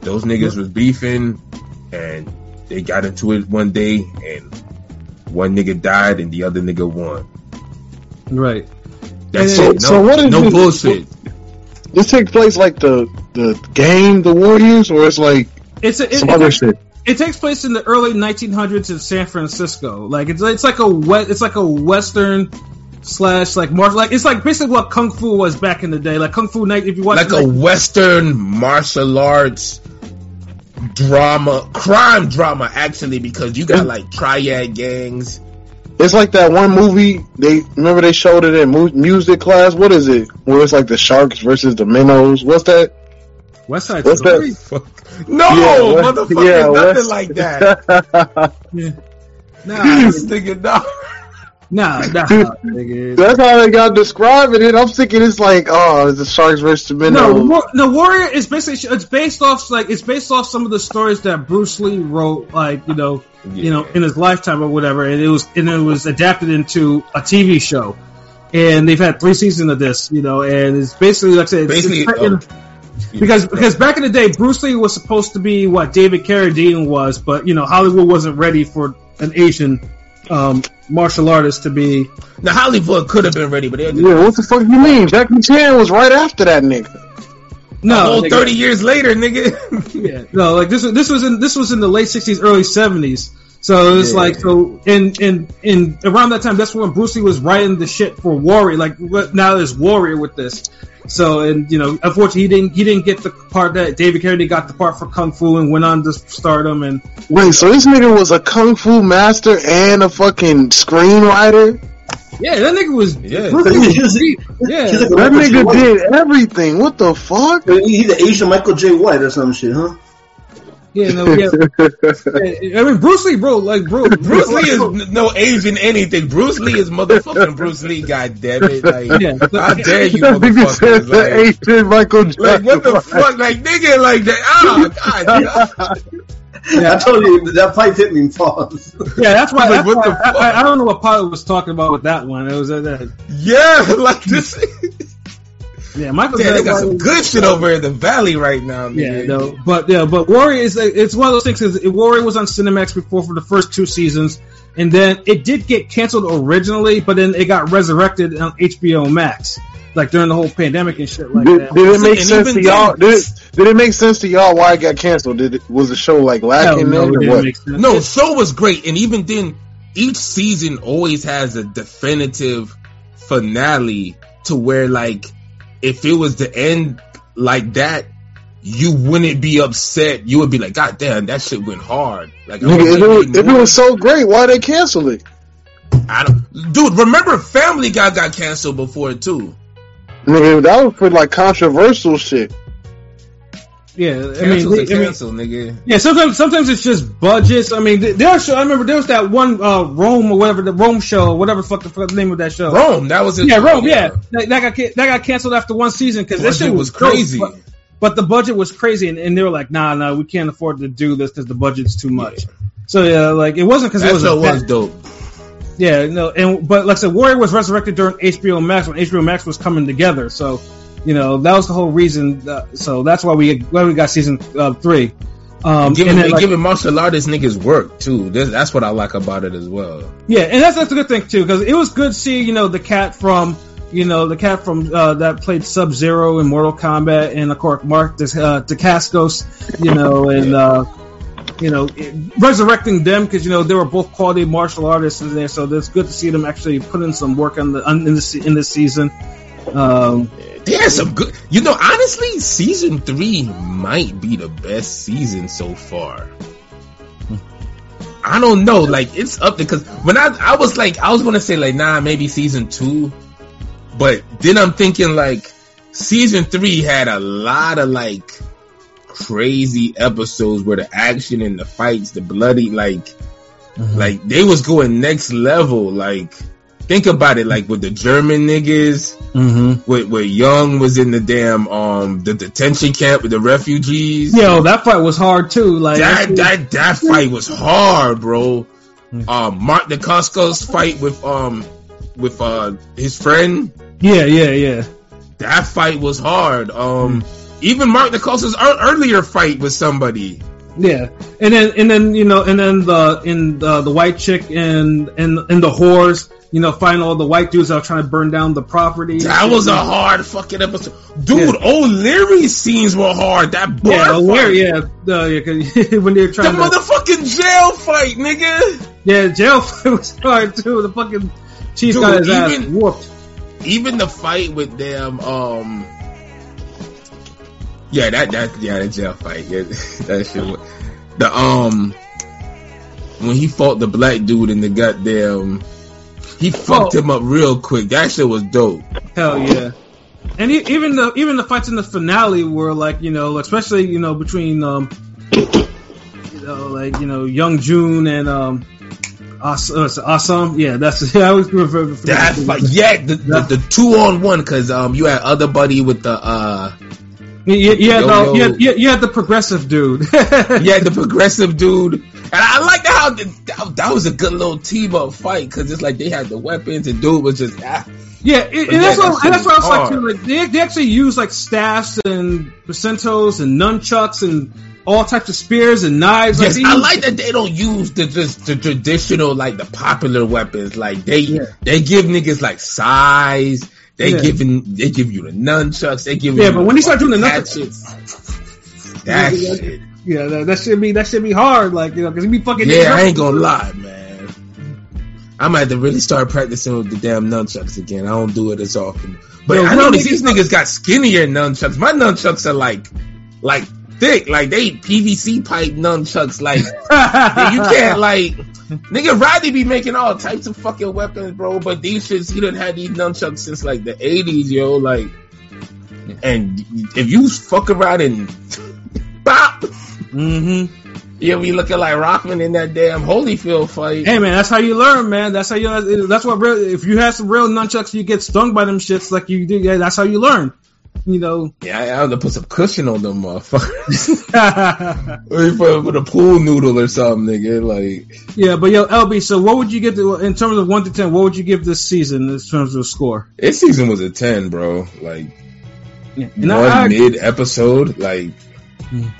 those niggas was beefing, and they got into it one day, and one nigga died, and the other nigga won." Right. That's So- it. No, so what is no this- bullshit. This takes place like the the game, the Warriors, or it's like It's a, it, some it- other shit. it takes place in the early 1900s in San Francisco. Like it's it's like a we- it's like a western slash like martial like it's like basically what kung fu was back in the day. Like kung fu night if you watch like a Western martial arts drama, crime drama, actually, because you got like triad gangs. It's like that one movie. They remember they showed it in mu- music class. What is it? Where it's like the sharks versus the minnows. What's that? West Side What's Story. Fuck. No, Yeah, motherfucker, yeah, nothing West- like that. Nah, this nigga, no. Nah, nah, nigga. That's how they got describing it. I'm thinking it's like, oh, it's the sharks versus the No, minnows. War- no, Warrior is basically it's based off like it's based off some of the stories that Bruce Lee wrote, like you know, you know, in his lifetime or whatever, and it was and it was adapted into a TV show, and they've had three seasons of this, you know, and it's basically like I said, it's, Basically, it's written- oh, because because back in the day, Bruce Lee was supposed to be what David Carradine was, but you know, Hollywood wasn't ready for an Asian um, martial artist to be. now Hollywood could have been ready, but they had Yeah, what the fuck you mean? Jackie Chan was right after that nigga. No, a nigga. thirty years later, nigga. Yeah, no, like this was this was in this was in the late '60s, early '70s. So it's Yeah. like so in in in around that time, that's when Bruce Lee was writing the shit for Warrior. Like what- now there's Warrior with this. So and you know, unfortunately, he didn't he didn't get the part that David Carradine got the part for Kung Fu and went on to stardom. And Wait, so this nigga was a kung fu master and a fucking screenwriter? yeah, that nigga was Yeah. Was Yeah, like That nigga did everything. What the fuck? He's the Asian Michael Jai White or some shit, huh? Yeah, no, yeah. yeah. I mean, Bruce Lee, bro, like bro, Bruce Lee is no Asian anything. Bruce Lee is motherfucking Bruce Lee. God damn it! Like, Yeah. how dare you, That nigga said motherfuckers? the Like, Asian Michael Jackson. like, what the fuck? Like, nigga, like that. Ah, God. I told you that pipe hit me. Pause. Yeah, that's why. Like, That's what why the fuck? I, I don't know what pilot was talking about with that one. It was uh, that. Yeah, like this. Yeah, Michael. Yeah, they got some good shit over in the valley right now. Yeah, no, but yeah, but Warrior is it's one of those things. Is Warrior was on Cinemax before for the first two seasons, and then it did get canceled originally, but then it got resurrected on HBO Max, like during the whole pandemic and shit like Did, that. did it make And sense to y'all? then- Did it, did it make sense to y'all why it got canceled? Did it was the show like lacking no, then it or what? No, show was great, and even then, each season always has a definitive finale to where, like, if it was the end like that, you wouldn't be upset. You would be like, God damn, that shit went hard. Like, Nigga, if, it was, if it was so great, why they cancel it? I don't, dude. Remember, Family Guy got canceled before too. Nigga, that was for like controversial shit. Yeah, I mean, Cancel's I mean, nigga. yeah. Sometimes, sometimes it's just budgets. I mean, th- there are show. I remember there was that one uh, Rome or whatever the Rome show, or whatever the fuck the, fuck the name of that show. Rome, that was it. Yeah, Rome. Yeah, that, that got that got canceled after one season because this shit was dope, crazy. But, but the budget was crazy, and, and they were like, "Nah, nah, we can't afford to do this because the budget's too much." So yeah, like it wasn't because it That was, show was dope. Yeah, no, and but like I said, Warrior was resurrected during HBO Max when HBO Max was coming together. So you know that was the whole reason. Uh, so that's why we why we got season uh, three. Um, Giving, then, like- giving martial artists niggas work too. That's, that's what I like about it as well. Yeah, and that's that's a good thing too because it was good to see you know the cat from you know the cat from uh, that played Sub Zero in Mortal Kombat and of course Mark uh, Dacascos, you know, and uh, you know resurrecting them because you know they were both quality martial artists in there, so it's good to see them actually put in some work on the on, in this in this season. Um, They had some good. You know, honestly, season three might be the best season so far. I don't know, like it's up there because when I I was like I was gonna say like nah maybe season two, but then I'm thinking like season three had a lot of like crazy episodes where the action and the fights, the bloody like like they was going next level like think about it, like with the German niggas, Mm-hmm. where, where Young was in the damn um the detention camp with the refugees. Yo, that fight was hard too. Like that that that fight was hard, bro. Um, Mark Dacascos's fight with um with uh his friend. yeah, yeah, yeah. That fight was hard. Um, Mm. even Mark Dacascos's ear- earlier fight with somebody. Yeah, and then and then you know, and then the in the the white chick and and and the whores, you know, find all the white dudes out trying to burn down the property. That was a hard fucking episode, dude. O'Leary's scenes were hard. That bar yeah, fight. yeah, the, yeah 'cause when they're The trying to motherfucking jail fight, nigga. yeah, jail fight was hard too. The fucking chief Dude, got his ass even- whooped. Even the fight with them, um, yeah, that that yeah, the jail fight, yeah, that shit. Was, the um, when he fought the black dude in the goddamn, he fucked Oh. him up real quick. That shit was dope. Hell yeah. And e- even the even the fights in the finale were like you know especially you know between um you know like you know Young Jun and um Awesome. uh, yeah that's I always refer refer- That fight, yeah, the, the, the two on one because um, you had other buddy with the uh, Yeah, you, you, had Yo, the, yo. you, had, you, you had the progressive dude yeah, the progressive dude. And I like that, that was a good little team up fight because it's like they had the weapons and dude was just ah, Yeah, it, and that's yeah, what that and that's what I was was like too. Like they, they actually use like staffs and placentos and nunchucks and all types of spears and knives. Yes, they I like that they don't use the just the traditional like the popular weapons. Like they Yeah. they give niggas like size. They Yeah. giving they give you the nunchucks. They give Yeah, you but when they start doing the hatchets, that Yeah, shit. Yeah, that, that should be that should be hard. Like you know, because he be fucking. Yeah, I ain't gonna lie, man. I might have to really start practicing with the damn nunchucks again. I don't do it as often. But Yo, I know these niggas got skinnier nunchucks. My nunchucks are like, like thick, like they PVC pipe nunchucks. Like you can't like, nigga Rodney be making all types of fucking weapons, bro. But these shits, he done had these nunchucks since like the eighties, yo. Like, and if you fuck around and Mm-hmm. you'll be looking like Rahman in that damn Holyfield fight. Hey man, that's how you learn, man. That's how you. That's what real. If you have some real nunchucks, you get stung by them shits like you do. Yeah, that's how you learn. You know. Yeah, I have to put some cushion on them motherfuckers. or put, put a pool noodle or something, nigga. Like, Yeah, but yo, LB. So what would you give to, in terms of one to ten? What would you give this season in terms of a score? this season was a 10, bro. Like, Yeah. one I, mid episode, like, Mm.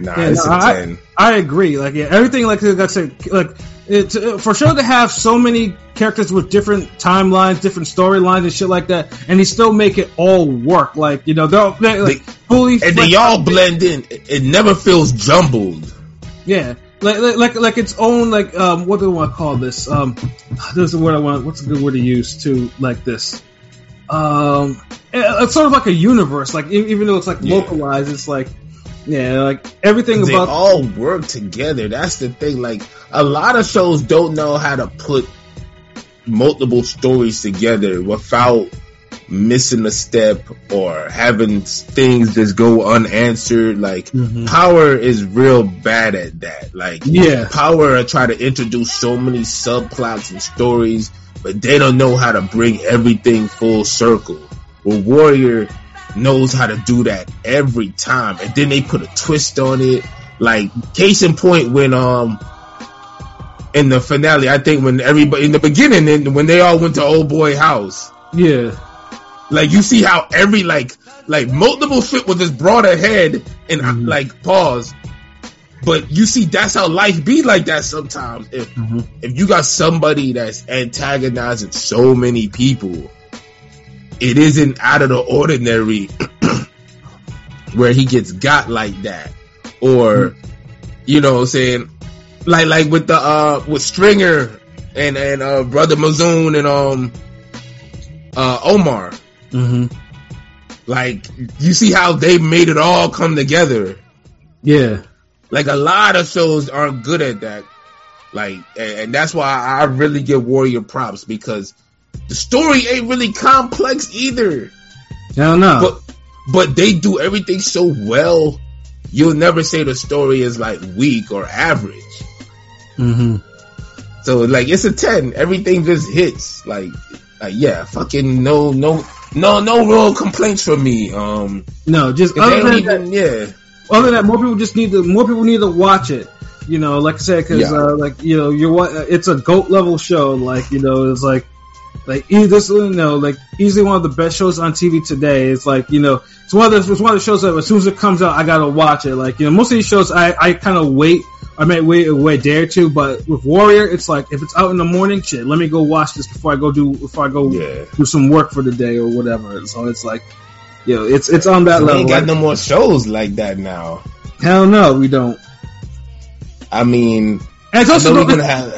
Nah, Yeah, it's no, a I- 10. I agree. Like yeah, everything. Like like I said, like it's uh, for sure to have so many characters with different timelines, different storylines, and shit like that, and he still make it all work. Like you know, they're, they're like, They- fully. and they all blend in. It, it never feels jumbled. Yeah, like like like, like its own like um what do I want to call this? Um, this is the word I want. What's a good word to use to like this? Um, it's sort of like a universe. Like even though it's like Yeah. localized, it's like yeah, like everything They about all work together. That's the thing. Like, a lot of shows don't know how to put multiple stories together without missing a step or having things just go unanswered. Like, Mhm. Power is real bad at that. Like, Yeah. Power try to introduce so many subplots and stories, but they don't know how to bring everything full circle. Well, Warrior knows how to do that every time, and then they put a twist on it. Like, case in point, when um. In the finale, I think when everybody in the beginning, and when they all went to old boy house, yeah. like you see how every like like multiple shit was just brought ahead and Mhm. like pause. But you see, that's how life be like that sometimes. If Mhm. if you got somebody that's antagonizing so many people, it isn't out of the ordinary where he gets got like that, or you know, what I'm saying like like with the uh with Stringer and and uh brother Mouzone and um uh Omar. mm-hmm. Like you see how they made it all come together. Yeah. Like a lot of shows aren't good at that. Like and, and that's why I really give Warrior props because the story ain't really complex either. Hell no. But but they do everything so well. You'll never say the story is like weak or average. Mm-hmm. So like it's a ten. Everything just hits. Like, like yeah, fucking no, no, no, no real complaints from me. Um, No, just other than that, yeah. other than that, more people just need to more people need to watch it. You know, like I said, because Yeah. uh, like you know, you're what it's a goat level show. Like you know, it's like like this you know like easily one of the best shows on TV today. It's like you know, it's one of the it's one of the shows that as soon as it comes out, I gotta watch it. Like you know, most of these shows I I kind of wait. I might wait a wait day or two, but with Warrior, it's like if it's out in the morning, shit, let me go watch this before I go do before I go Yeah. do some work for the day or whatever. So it's like, you know, it's it's on that We level. ain't got no more shows like that now. hell no, we don't. I mean, And it's also gonna have.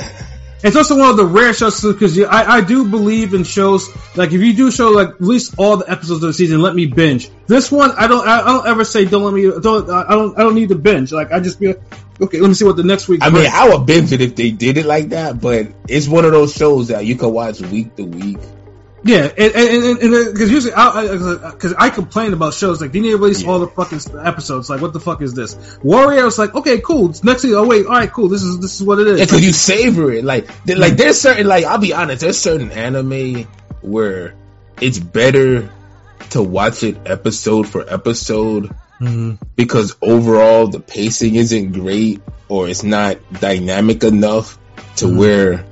It's also one of the rare shows because I, I do believe in shows like if you do show like at least all the episodes of the season, let me binge. This one I don't I, I don't ever say don't let me don't I don't I don't need to binge. Like I just be like, okay, let me see what the next week. I mean. I would binge it if they did it like that, but it's one of those shows that you can watch week to week. Yeah, and and because usually because I, complain about shows like they need to release all the fucking episodes. Like what the fuck is this? Warrior was like okay, cool. It's next thing, oh wait, all right, cool. This is this is what it is. Yeah, cause you savor it. Like, like there's certain, like, I'll be honest, there's certain anime where it's better to watch it episode for episode Mhm. because overall the pacing isn't great or it's not dynamic enough to where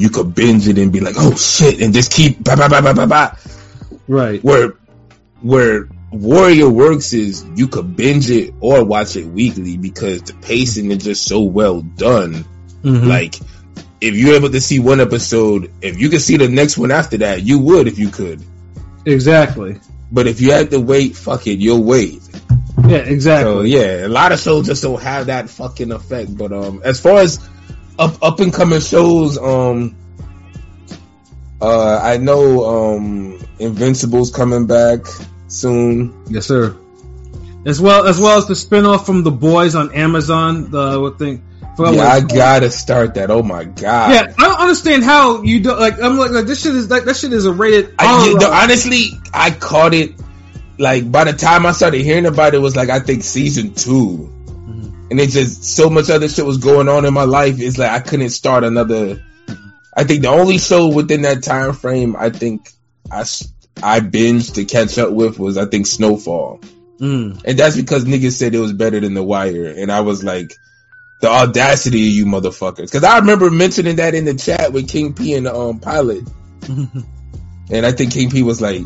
you could binge it and be like, oh shit, and just keep ba ba ba ba ba ba. right. Where, where Warrior works is you could binge it or watch it weekly because the pacing is just so well done. Mhm. Like, if you're able to see one episode, if you could see the next one after that, you would if you could. exactly. But if you had to wait, fuck it, you'll wait. Yeah, exactly. So yeah, a lot of shows just don't have that fucking effect. But um, as far as up up and coming shows, um, uh, I know um, Invincible's coming back soon. Yes, sir. As well as well as the spinoff from The Boys on Amazon. The what thing? Yeah, I gotta start that. Oh my god. Yeah, I don't understand how you do. Like, I'm like, like this shit is like that shit is a rated. I, you know, honestly, I caught it. Like by the time I started hearing about it, it was like I think season 2 Mm-hmm. And it's just so much other shit was going on in my life. It's like I couldn't start another. I think the only show within that time frame I think I I binged to catch up with was I think Snowfall, Mm. and that's because niggas said it was better than The Wire, and I was like. The audacity of you motherfuckers. Because I remember mentioning that in the chat with King P and the um, pilot. And I think King P was like,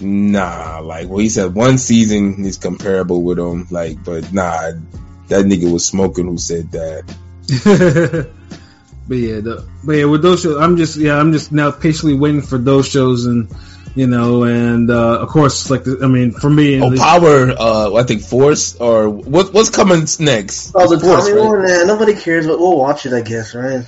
nah, like, well, he said one season is comparable with them, like, but nah, that nigga was smoking who said that. but yeah, the, but yeah, with those shows, I'm just yeah, I'm just now patiently waiting for those shows, and you know, and uh, of course, like the, I mean, for me, Oh, the- Power, uh, I think Force, or what, what's coming next? Oh, the Force, Tommy right? one, man. Nobody cares, but we'll watch it, I guess, right?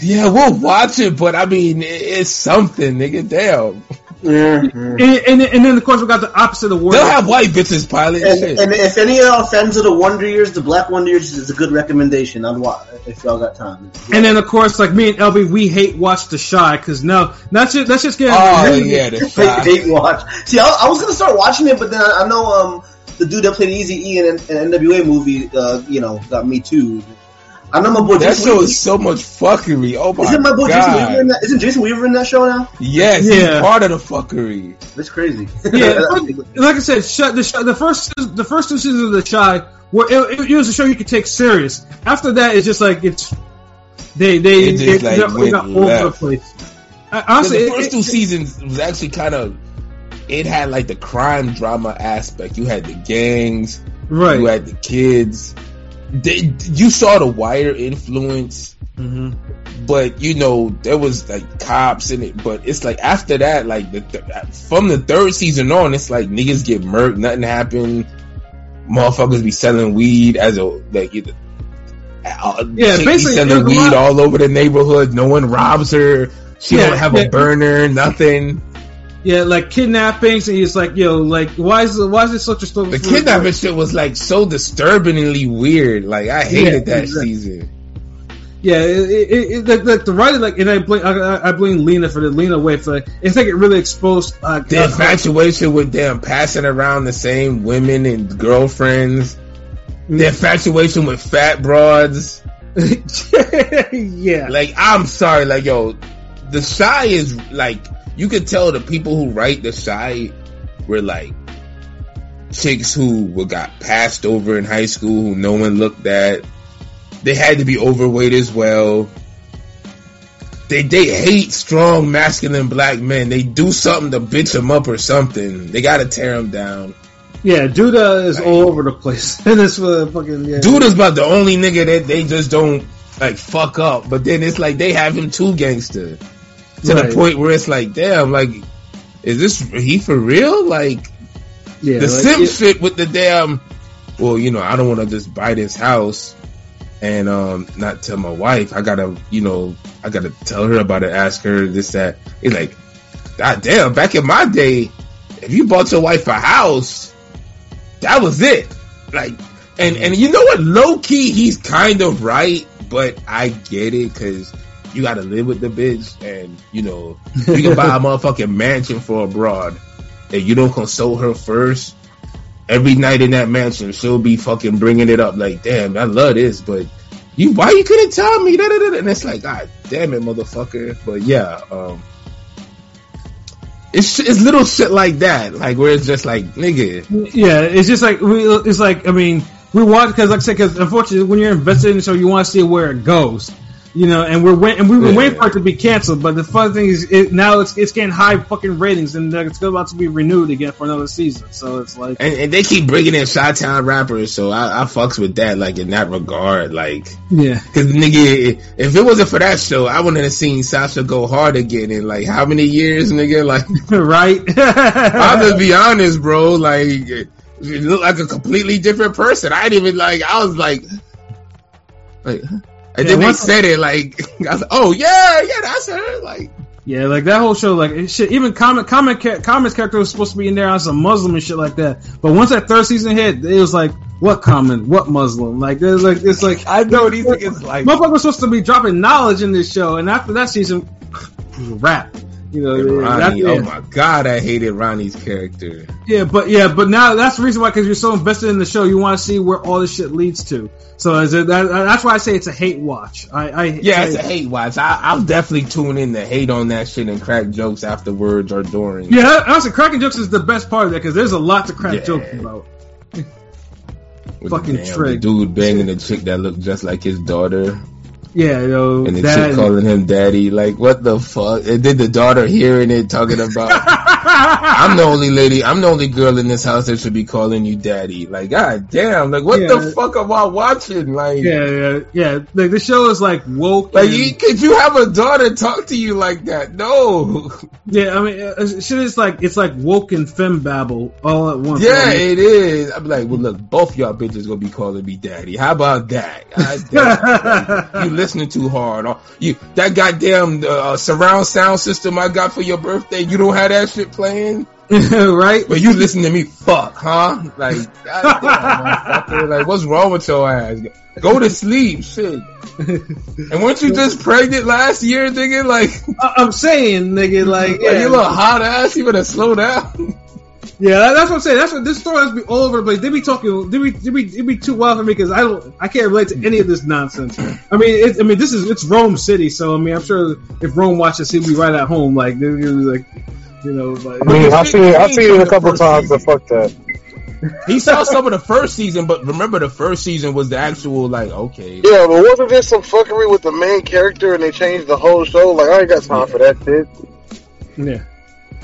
Yeah, we'll watch it, but I mean, it- it's something, nigga, damn. Yeah. yeah. and, and and then of course we got the opposite of Warrior. They'll have white bitches pilot And, and if any of y'all fans of the Wonder Years, the Black Wonder Years is a good recommendation. I'd watch if y'all got time. And then of course, like me and LB, we hate watch The Chi because now that's just that's just getting oh, really- yeah, the hate, hate watch. See, I, I was gonna start watching it, but then I, I know um the dude that played Easy E in an NWA movie, uh, you know, got me too. I know my boy That Jason show Weaver. is so much fuckery. Oh my Isn't my boy Jason Weaver in god. that? Isn't Jason Weaver in that show now? Yes, Yeah. he's part of the fuckery. That's crazy. Yeah, like I said, the, the first the first two seasons of the Chi were it, it, it was a show you could take serious. After that, it's just like it's they they It just, they, like, they went got all over the place. I, honestly, the first it- two it- seasons was actually kind of it had like the crime drama aspect. You had the gangs, right. you had the kids. They, you saw the wire influence, hmm but you know there was like cops in it. But it's like after that, like the th- from the third season on, it's like niggas get murked, nothing happened. Motherfuckers be selling weed as a like. You, uh, Yeah, basically, selling weed all over the neighborhood. No one robs her. She Yeah, don't have yeah. a burner, nothing. Yeah, like kidnappings, and he's like, yo, like why is why is it such a story? The kidnapping shit was like so disturbingly weird. Like I hated Yeah, that exactly. season. Yeah, it, it, it, like, like the writing, like, and I blame I, I- blame Lena for the Lena Waithe for like, it's like it really exposed. Uh, The uh, infatuation with them passing around the same women and girlfriends. The infatuation with fat broads. yeah. Like I'm sorry, like yo, the Chi is like you could tell the people who write the Chi were like chicks who were got passed over in high school who no one looked at. They had to be overweight as well. They they hate strong masculine black men. They do something to bitch them up or something. They gotta tear them down. Yeah, Douda is all over the place. and this uh, fucking yeah. Dude is about the only nigga that they just don't like fuck up. But then it's like they have him too gangster to Right. the point where it's like, damn, like, is this he for real? Like yeah, the like, sim it- shit with the damn. Well, you know, I don't want to just buy this house and um not tell my wife. I gotta, you know, I gotta tell her about it, ask her this that. It's like, god damn. Back in my day, if you bought your wife a house, that was it. Like, and and you know what? Low key, he's kind of right, but I get it because you got to live with the bitch, and you know you can buy a motherfucking mansion for a broad, and you don't console her first. Every night in that mansion, she'll be fucking bringing it up like, "Damn, I love this," but you why you couldn't tell me? Da, da, da. And it's like, God damn it, motherfucker. But yeah, um. It's, it's little shit like that, like where it's just like, nigga, Yeah, it's just like we. It's like I mean, we watch because, like I said, because unfortunately, when you're invested in the show, you want to see where it goes. You know, and we're wait- and we were Yeah. waiting for it to be canceled. But the fun thing is, it, now it's it's getting high fucking ratings, and it's about to be renewed again for another season. So it's like, And, and they keep bringing in Shot Town rappers, so I, I fucks with that, like in that regard, like, yeah, cause nigga, if it wasn't for that show, I wouldn't have seen Sasha go hard again in like how many years, nigga? Like, right. I'll just be honest, bro. Like, you look like a completely different person. I didn't even like. I was like, like, and Yeah, then they once- said it like, I was like, oh yeah, yeah, that's her. Like, Yeah, like that whole show, like shit. Even comic, comic, comics character was supposed to be in there as a Muslim and shit like that. But once that third season hit, it was like, what common, what Muslim? Like, it's like, it's like I know these niggas like. motherfucker was supposed to be dropping knowledge in this show, and after that season, rap. You know, And Ronnie, oh my god, I hated Ronnie's character. yeah, but yeah, but now that's the reason why because you're so invested in the show, you want to see where all this shit leads to. So is it, that, that's why I say it's a hate watch. I, I Yeah, it's I- a hate watch. I, I'll definitely tune in to hate on that shit and crack jokes afterwards or during. Yeah, honestly, cracking jokes is the best part of that because there's a lot to crack Yeah. jokes about. With fucking the, the dude banging a chick that looked just like his daughter, Yeah, yo, and the that- chick calling him daddy. Like, what the fuck? And then the daughter hearing it, talking about, "I'm the only lady, I'm the only girl in this house that should be calling you daddy." Like, god damn! Like, what Yeah. the fuck am I watching? Like, Yeah, yeah, yeah. Like the show is like woke. like, and- you, could you have a daughter talk to you like that? No. yeah, I mean, uh, shit is like it's like woke and femme babble all at once. Yeah, it is. I'm like, well, look, both y'all bitches gonna be calling me daddy. How about that? God damn. Like, you listening too hard. Oh, You that goddamn uh, surround sound system I got for your birthday. You don't have that shit playing, right? but you listen to me. Fuck, huh? Like, goddamn. Like, what's wrong with your ass? Go to sleep, shit. And weren't you just pregnant last year, nigga? Like, I- I'm saying, nigga, like, like you little hot ass. You better slow down. yeah, that's what I'm saying. That's what this story has to be all over the place. They be talking, they be, they be, they be too wild for me because I don't, I can't relate to any of this nonsense. I mean, it, I mean, this is it's Rome City, so I mean, I'm sure if Rome watches, he'll be right at home, like, like, you know, like, I mean, I've seen it, I've seen it a couple times, but fuck that. He saw some of the first season, but remember the first season was the actual like okay. Yeah, but wasn't there some fuckery with the main character and they changed the whole show? Like, I ain't got time for that shit. yeah.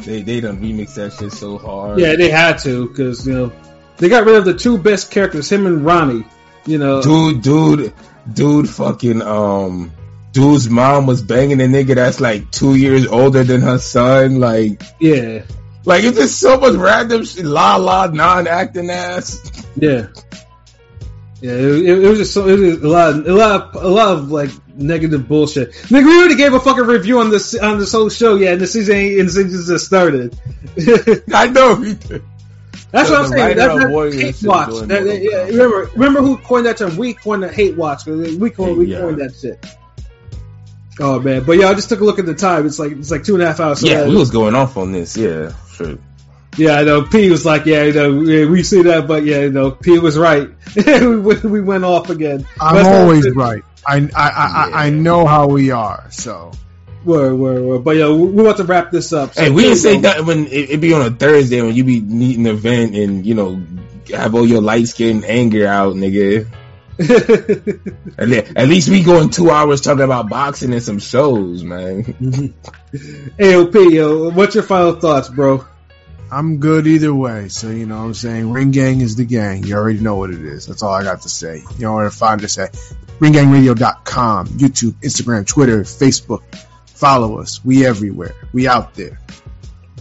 They they done remix that shit so hard. Yeah, they had to because you know they got rid of the two best characters, him and Ronnie. You know, dude, dude, dude, fucking um, dude's mom was banging a nigga that's like two years older than her son. Like, yeah, like it's just so much random shit. La la, non-acting ass. yeah, yeah. It, it, it was just so it was a lot, a lot, of, a lot of like negative bullshit. Nigga, we already gave a fucking review on this on this whole show. Yeah, and the season ain't, and the season just started. I know. he did. That's The- what I'm saying. That's of that hate watch. That- yeah, remember, remember who coined that term? We coined the hate watch. We coined, we Yeah. coined that shit. Oh man, but yeah, I just took a look at the time. It's like it's like two and a half hours. So Yeah, we was going off on this. Yeah, sure. Yeah, I know. P was like, yeah, you know, yeah, we see that, but yeah, you know, P was right. we, we we went off again. I'm But- always right. I I, I, I know how we are. So Word, word, word. But yo, we we want to wrap this up. So Hey, we didn't say um, go. that when it, it be on a Thursday when you be needing an event and you know have all your light skin anger out, nigga. At, le- at least we going two hours talking about boxing and some shows, man. AOP, yo, what's your final thoughts, bro? I'm good either way. So you know what I'm saying Ring Gang is the gang. You already know what it is. That's all I got to say. You know where to find us at ringgangradio.com, YouTube, Instagram, Twitter, Facebook. Follow us. We everywhere. We out there.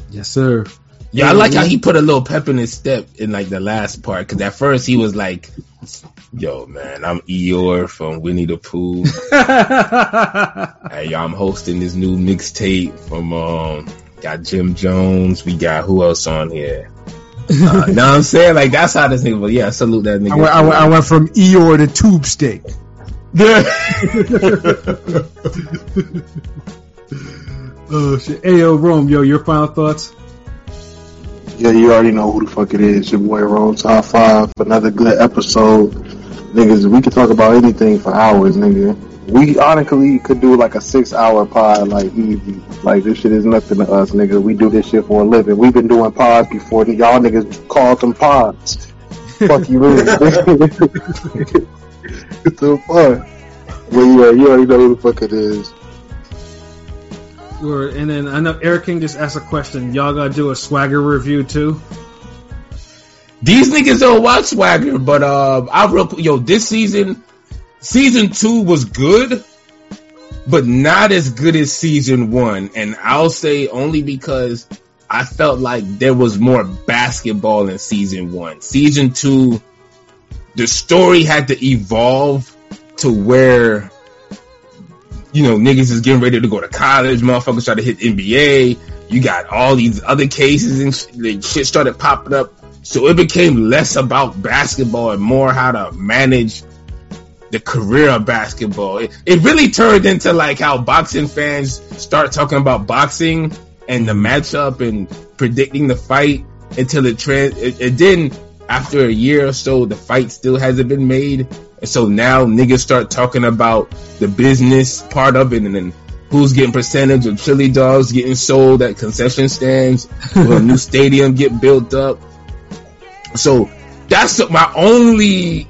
Yes, sir. Yeah, I like how he put a little pep in his step in like the last part because at first he was like, "Yo, man, I'm Eeyore from Winnie the Pooh. hey, I'm hosting this new mixtape from um, got Jim Jones. We got who else on here? Uh, know what I'm saying? Like that's how this nigga. But yeah, salute that nigga. I went, I went, I went from Eeyore to Tube Steak. oh shit. Ayo, Rome, yo, your final thoughts? Yeah, you already know who the fuck it is. Your boy Rome Top 5. Another good episode. Niggas, we could talk about anything for hours, nigga. We honestly could do like a six hour pod, like easy. Like this shit is nothing to us, nigga. We do this shit for a living. We've been doing pods before. Y'all niggas called them pods. fuck you, really. what the fuck? But yeah, you already know who the fuck it is. And then I know Eric King just asked a question. Y'all gotta do a swagger review too? These niggas don't watch Swagger, but uh, I real yo this season, season two was good, but not as good as season one, and I'll say only because I felt like there was more basketball in season one. Season two, the story had to evolve to where you know, niggas is getting ready to go to college, motherfuckers try to hit NBA. You got all these other cases and sh- shit started popping up. So it became less about basketball and more how to manage the career of basketball. It, it really turned into like how boxing fans start talking about boxing and the matchup and predicting the fight until it trans. Didn't. After a year or so, the fight still hasn't been made. And so now niggas start talking about the business part of it and then who's getting percentage of chili dogs getting sold at concession stands, will a new stadium get built up. So that's my only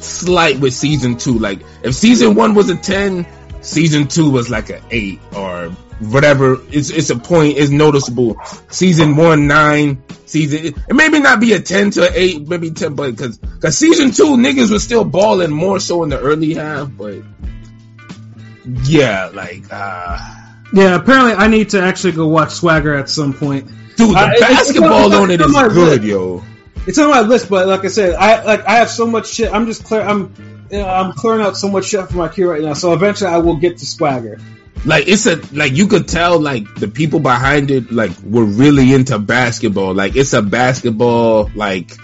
slight with season two. Like if season one was a ten, season two was like an eight or whatever. It's it's a point. It's noticeable. Season one nine. Season it maybe not be a ten to eight, maybe ten, but because because season two niggas was still balling more so in the early half, but yeah, like uh Yeah, apparently I need to actually go watch Swagger at some point. dude, the Uh, basketball on- it's is good, list. yo. It's on my list, but like I said, I like I have so much shit. I'm just clear. I'm you know, I'm clearing out so much shit from my queue right now. So eventually, I will get to Swagger. Like it's a like you could tell like the people behind it like were really into basketball like it's a basketball like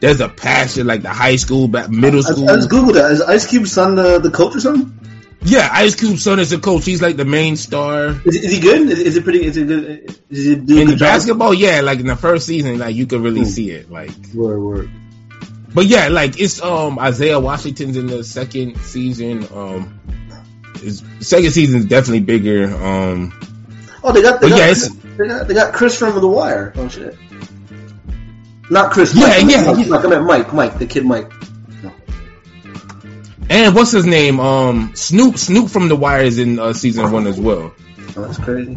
there's a passion like the high school middle school I just googled that. Is Ice Cube's son the, the coach or something? yeah ice cube's son is the coach he's like the main star Is, is he good? Is, is it pretty? Is it good? Is a in job? basketball yeah like in the first season like you could really see it like Word, word. but yeah like it's um isaiah washington's in the second season um second season is definitely bigger um Oh, they got they got, yeah, they got they got Chris from The Wire. Oh shit. Not Chris. Yeah, Mike, yeah, Mike, yeah. Mike, I meant Mike. Mike, the kid Mike. and what's his name um snoop snoop from the wire is in uh, season one as well Oh, that's crazy.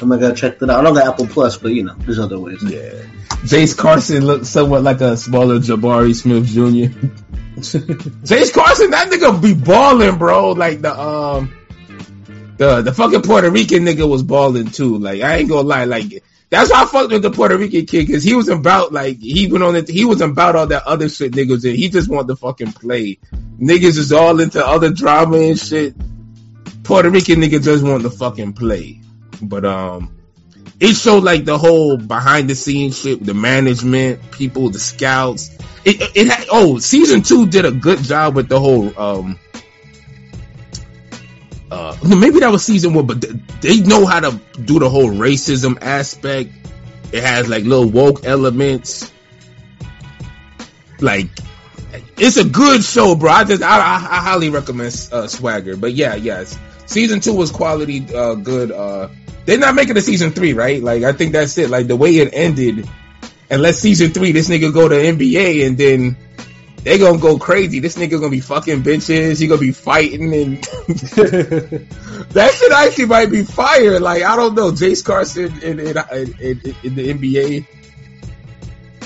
I'm gonna check that out. I don't got Apple Plus, but you know, there's other ways. Yeah. Jace Carson looks somewhat like a smaller Jabari Smith Jr. Jace Carson, that nigga be balling, bro. Like the um the the fucking Puerto Rican nigga was balling too. Like I ain't gonna lie, like that's why I fucked with the Puerto Rican kid because he was about like he went on it. He was about all that other shit niggas did. He just wanted to fucking play. Niggas is all into other drama and shit. Puerto Rican nigga just want to fucking play. But um, it showed like the whole behind the scenes shit, the management, people, the scouts. It it had oh season two did a good job with the whole um. Uh, maybe that was season one, but they know how to do the whole racism aspect. It has like little woke elements. Like it's a good show, bro. I just I, I, I highly recommend uh, Swagger. But yeah, yes, season two was quality, uh, good. Uh, they're not making a season three, right? Like I think that's it. Like the way it ended, unless season three, this nigga go to NBA and then they gonna go crazy. This nigga gonna be fucking bitches. He gonna be fighting and that shit actually might be fire. Like I don't know, Jace Carson in in, in, in the NBA.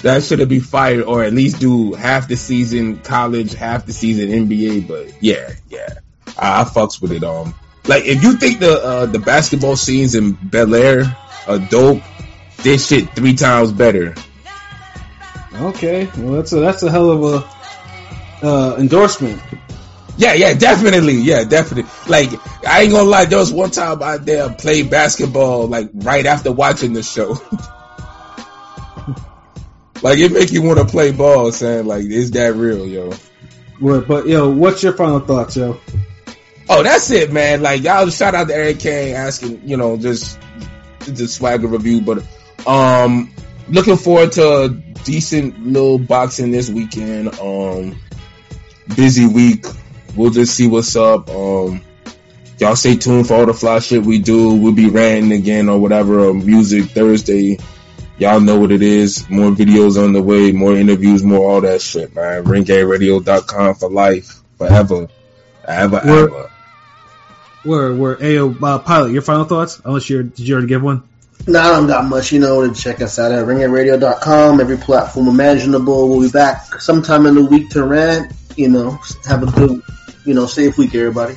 That should be fired, or at least do half the season college, half the season NBA. But yeah, yeah, I, I fucks with it. Um, like if you think the uh, the basketball scenes in Bel Air are dope, this shit three times better. Okay, well that's a that's a hell of a uh, endorsement. Yeah, yeah, definitely. Yeah, definitely. Like, I ain't gonna lie, there was one time I there played basketball like right after watching the show. like it make you want to play ball, saying like, is that real, yo? What, but yo, what's your final thoughts, yo? Oh, that's it, man. Like y'all shout out to Eric Kane asking, you know, just the swagger review, but um looking forward to a decent little boxing this weekend. Um busy week. We'll just see what's up. Um y'all stay tuned for all the fly shit we do. We'll be ranting again or whatever on music Thursday. Y'all know what it is. More videos on the way, more interviews, more all that shit, man. RinggangRadio.com for life, forever, ever, ever. Where where Ayo uh, pilot? Your final thoughts? Unless you did you already give one? No, I don't got much. You know, to check us out at ringradio.com, every platform imaginable. We'll be back sometime in the week to rant. You know, have a good, you know, safe week, everybody.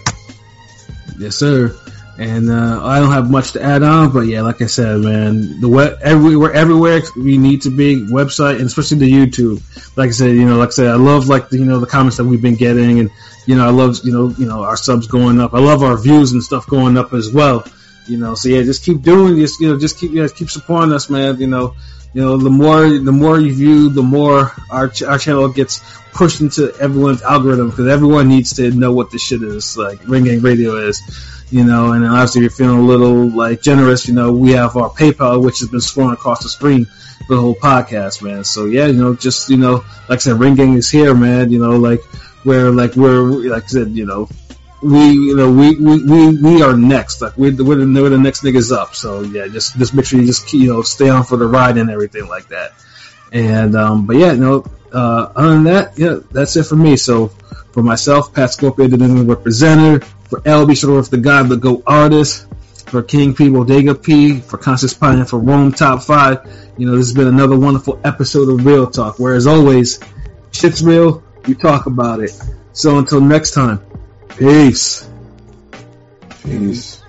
Yes, sir. And uh, I don't have much to add on, but yeah, like I said, man, the web everywhere, everywhere we need to be website and especially the YouTube. Like I said, you know, like I said, I love like the, you know the comments that we've been getting, and you know, I love you know you know our subs going up. I love our views and stuff going up as well. You know, so yeah, just keep doing this. You know, just keep yeah, keep supporting us, man. You know, you know, the more the more you view, the more our ch- our channel gets pushed into everyone's algorithm because everyone needs to know what this shit is like. Ring Gang Radio is, you know, and obviously if you're feeling a little like generous, you know, we have our PayPal which has been scrolling across the screen for the whole podcast, man. So yeah, you know, just you know, like I said, Ring Gang is here, man. You know, like where like we're like I said, you know, we you know we we, we, we are next. Like we're the, we're, the, we're the next niggas up. So yeah, just just make sure you just you know stay on for the ride and everything like that. And um, but yeah, you know, uh, other than that, yeah, that's it for me. So for myself, Pat Scorpio, the New representative. For LB Shadorf, the God, the Go artist. For King P, Bodega P. For Conscious Pine, for Rome Top Five. You know, this has been another wonderful episode of Real Talk. Where as always, shit's real. We talk about it. So until next time, peace. Peace.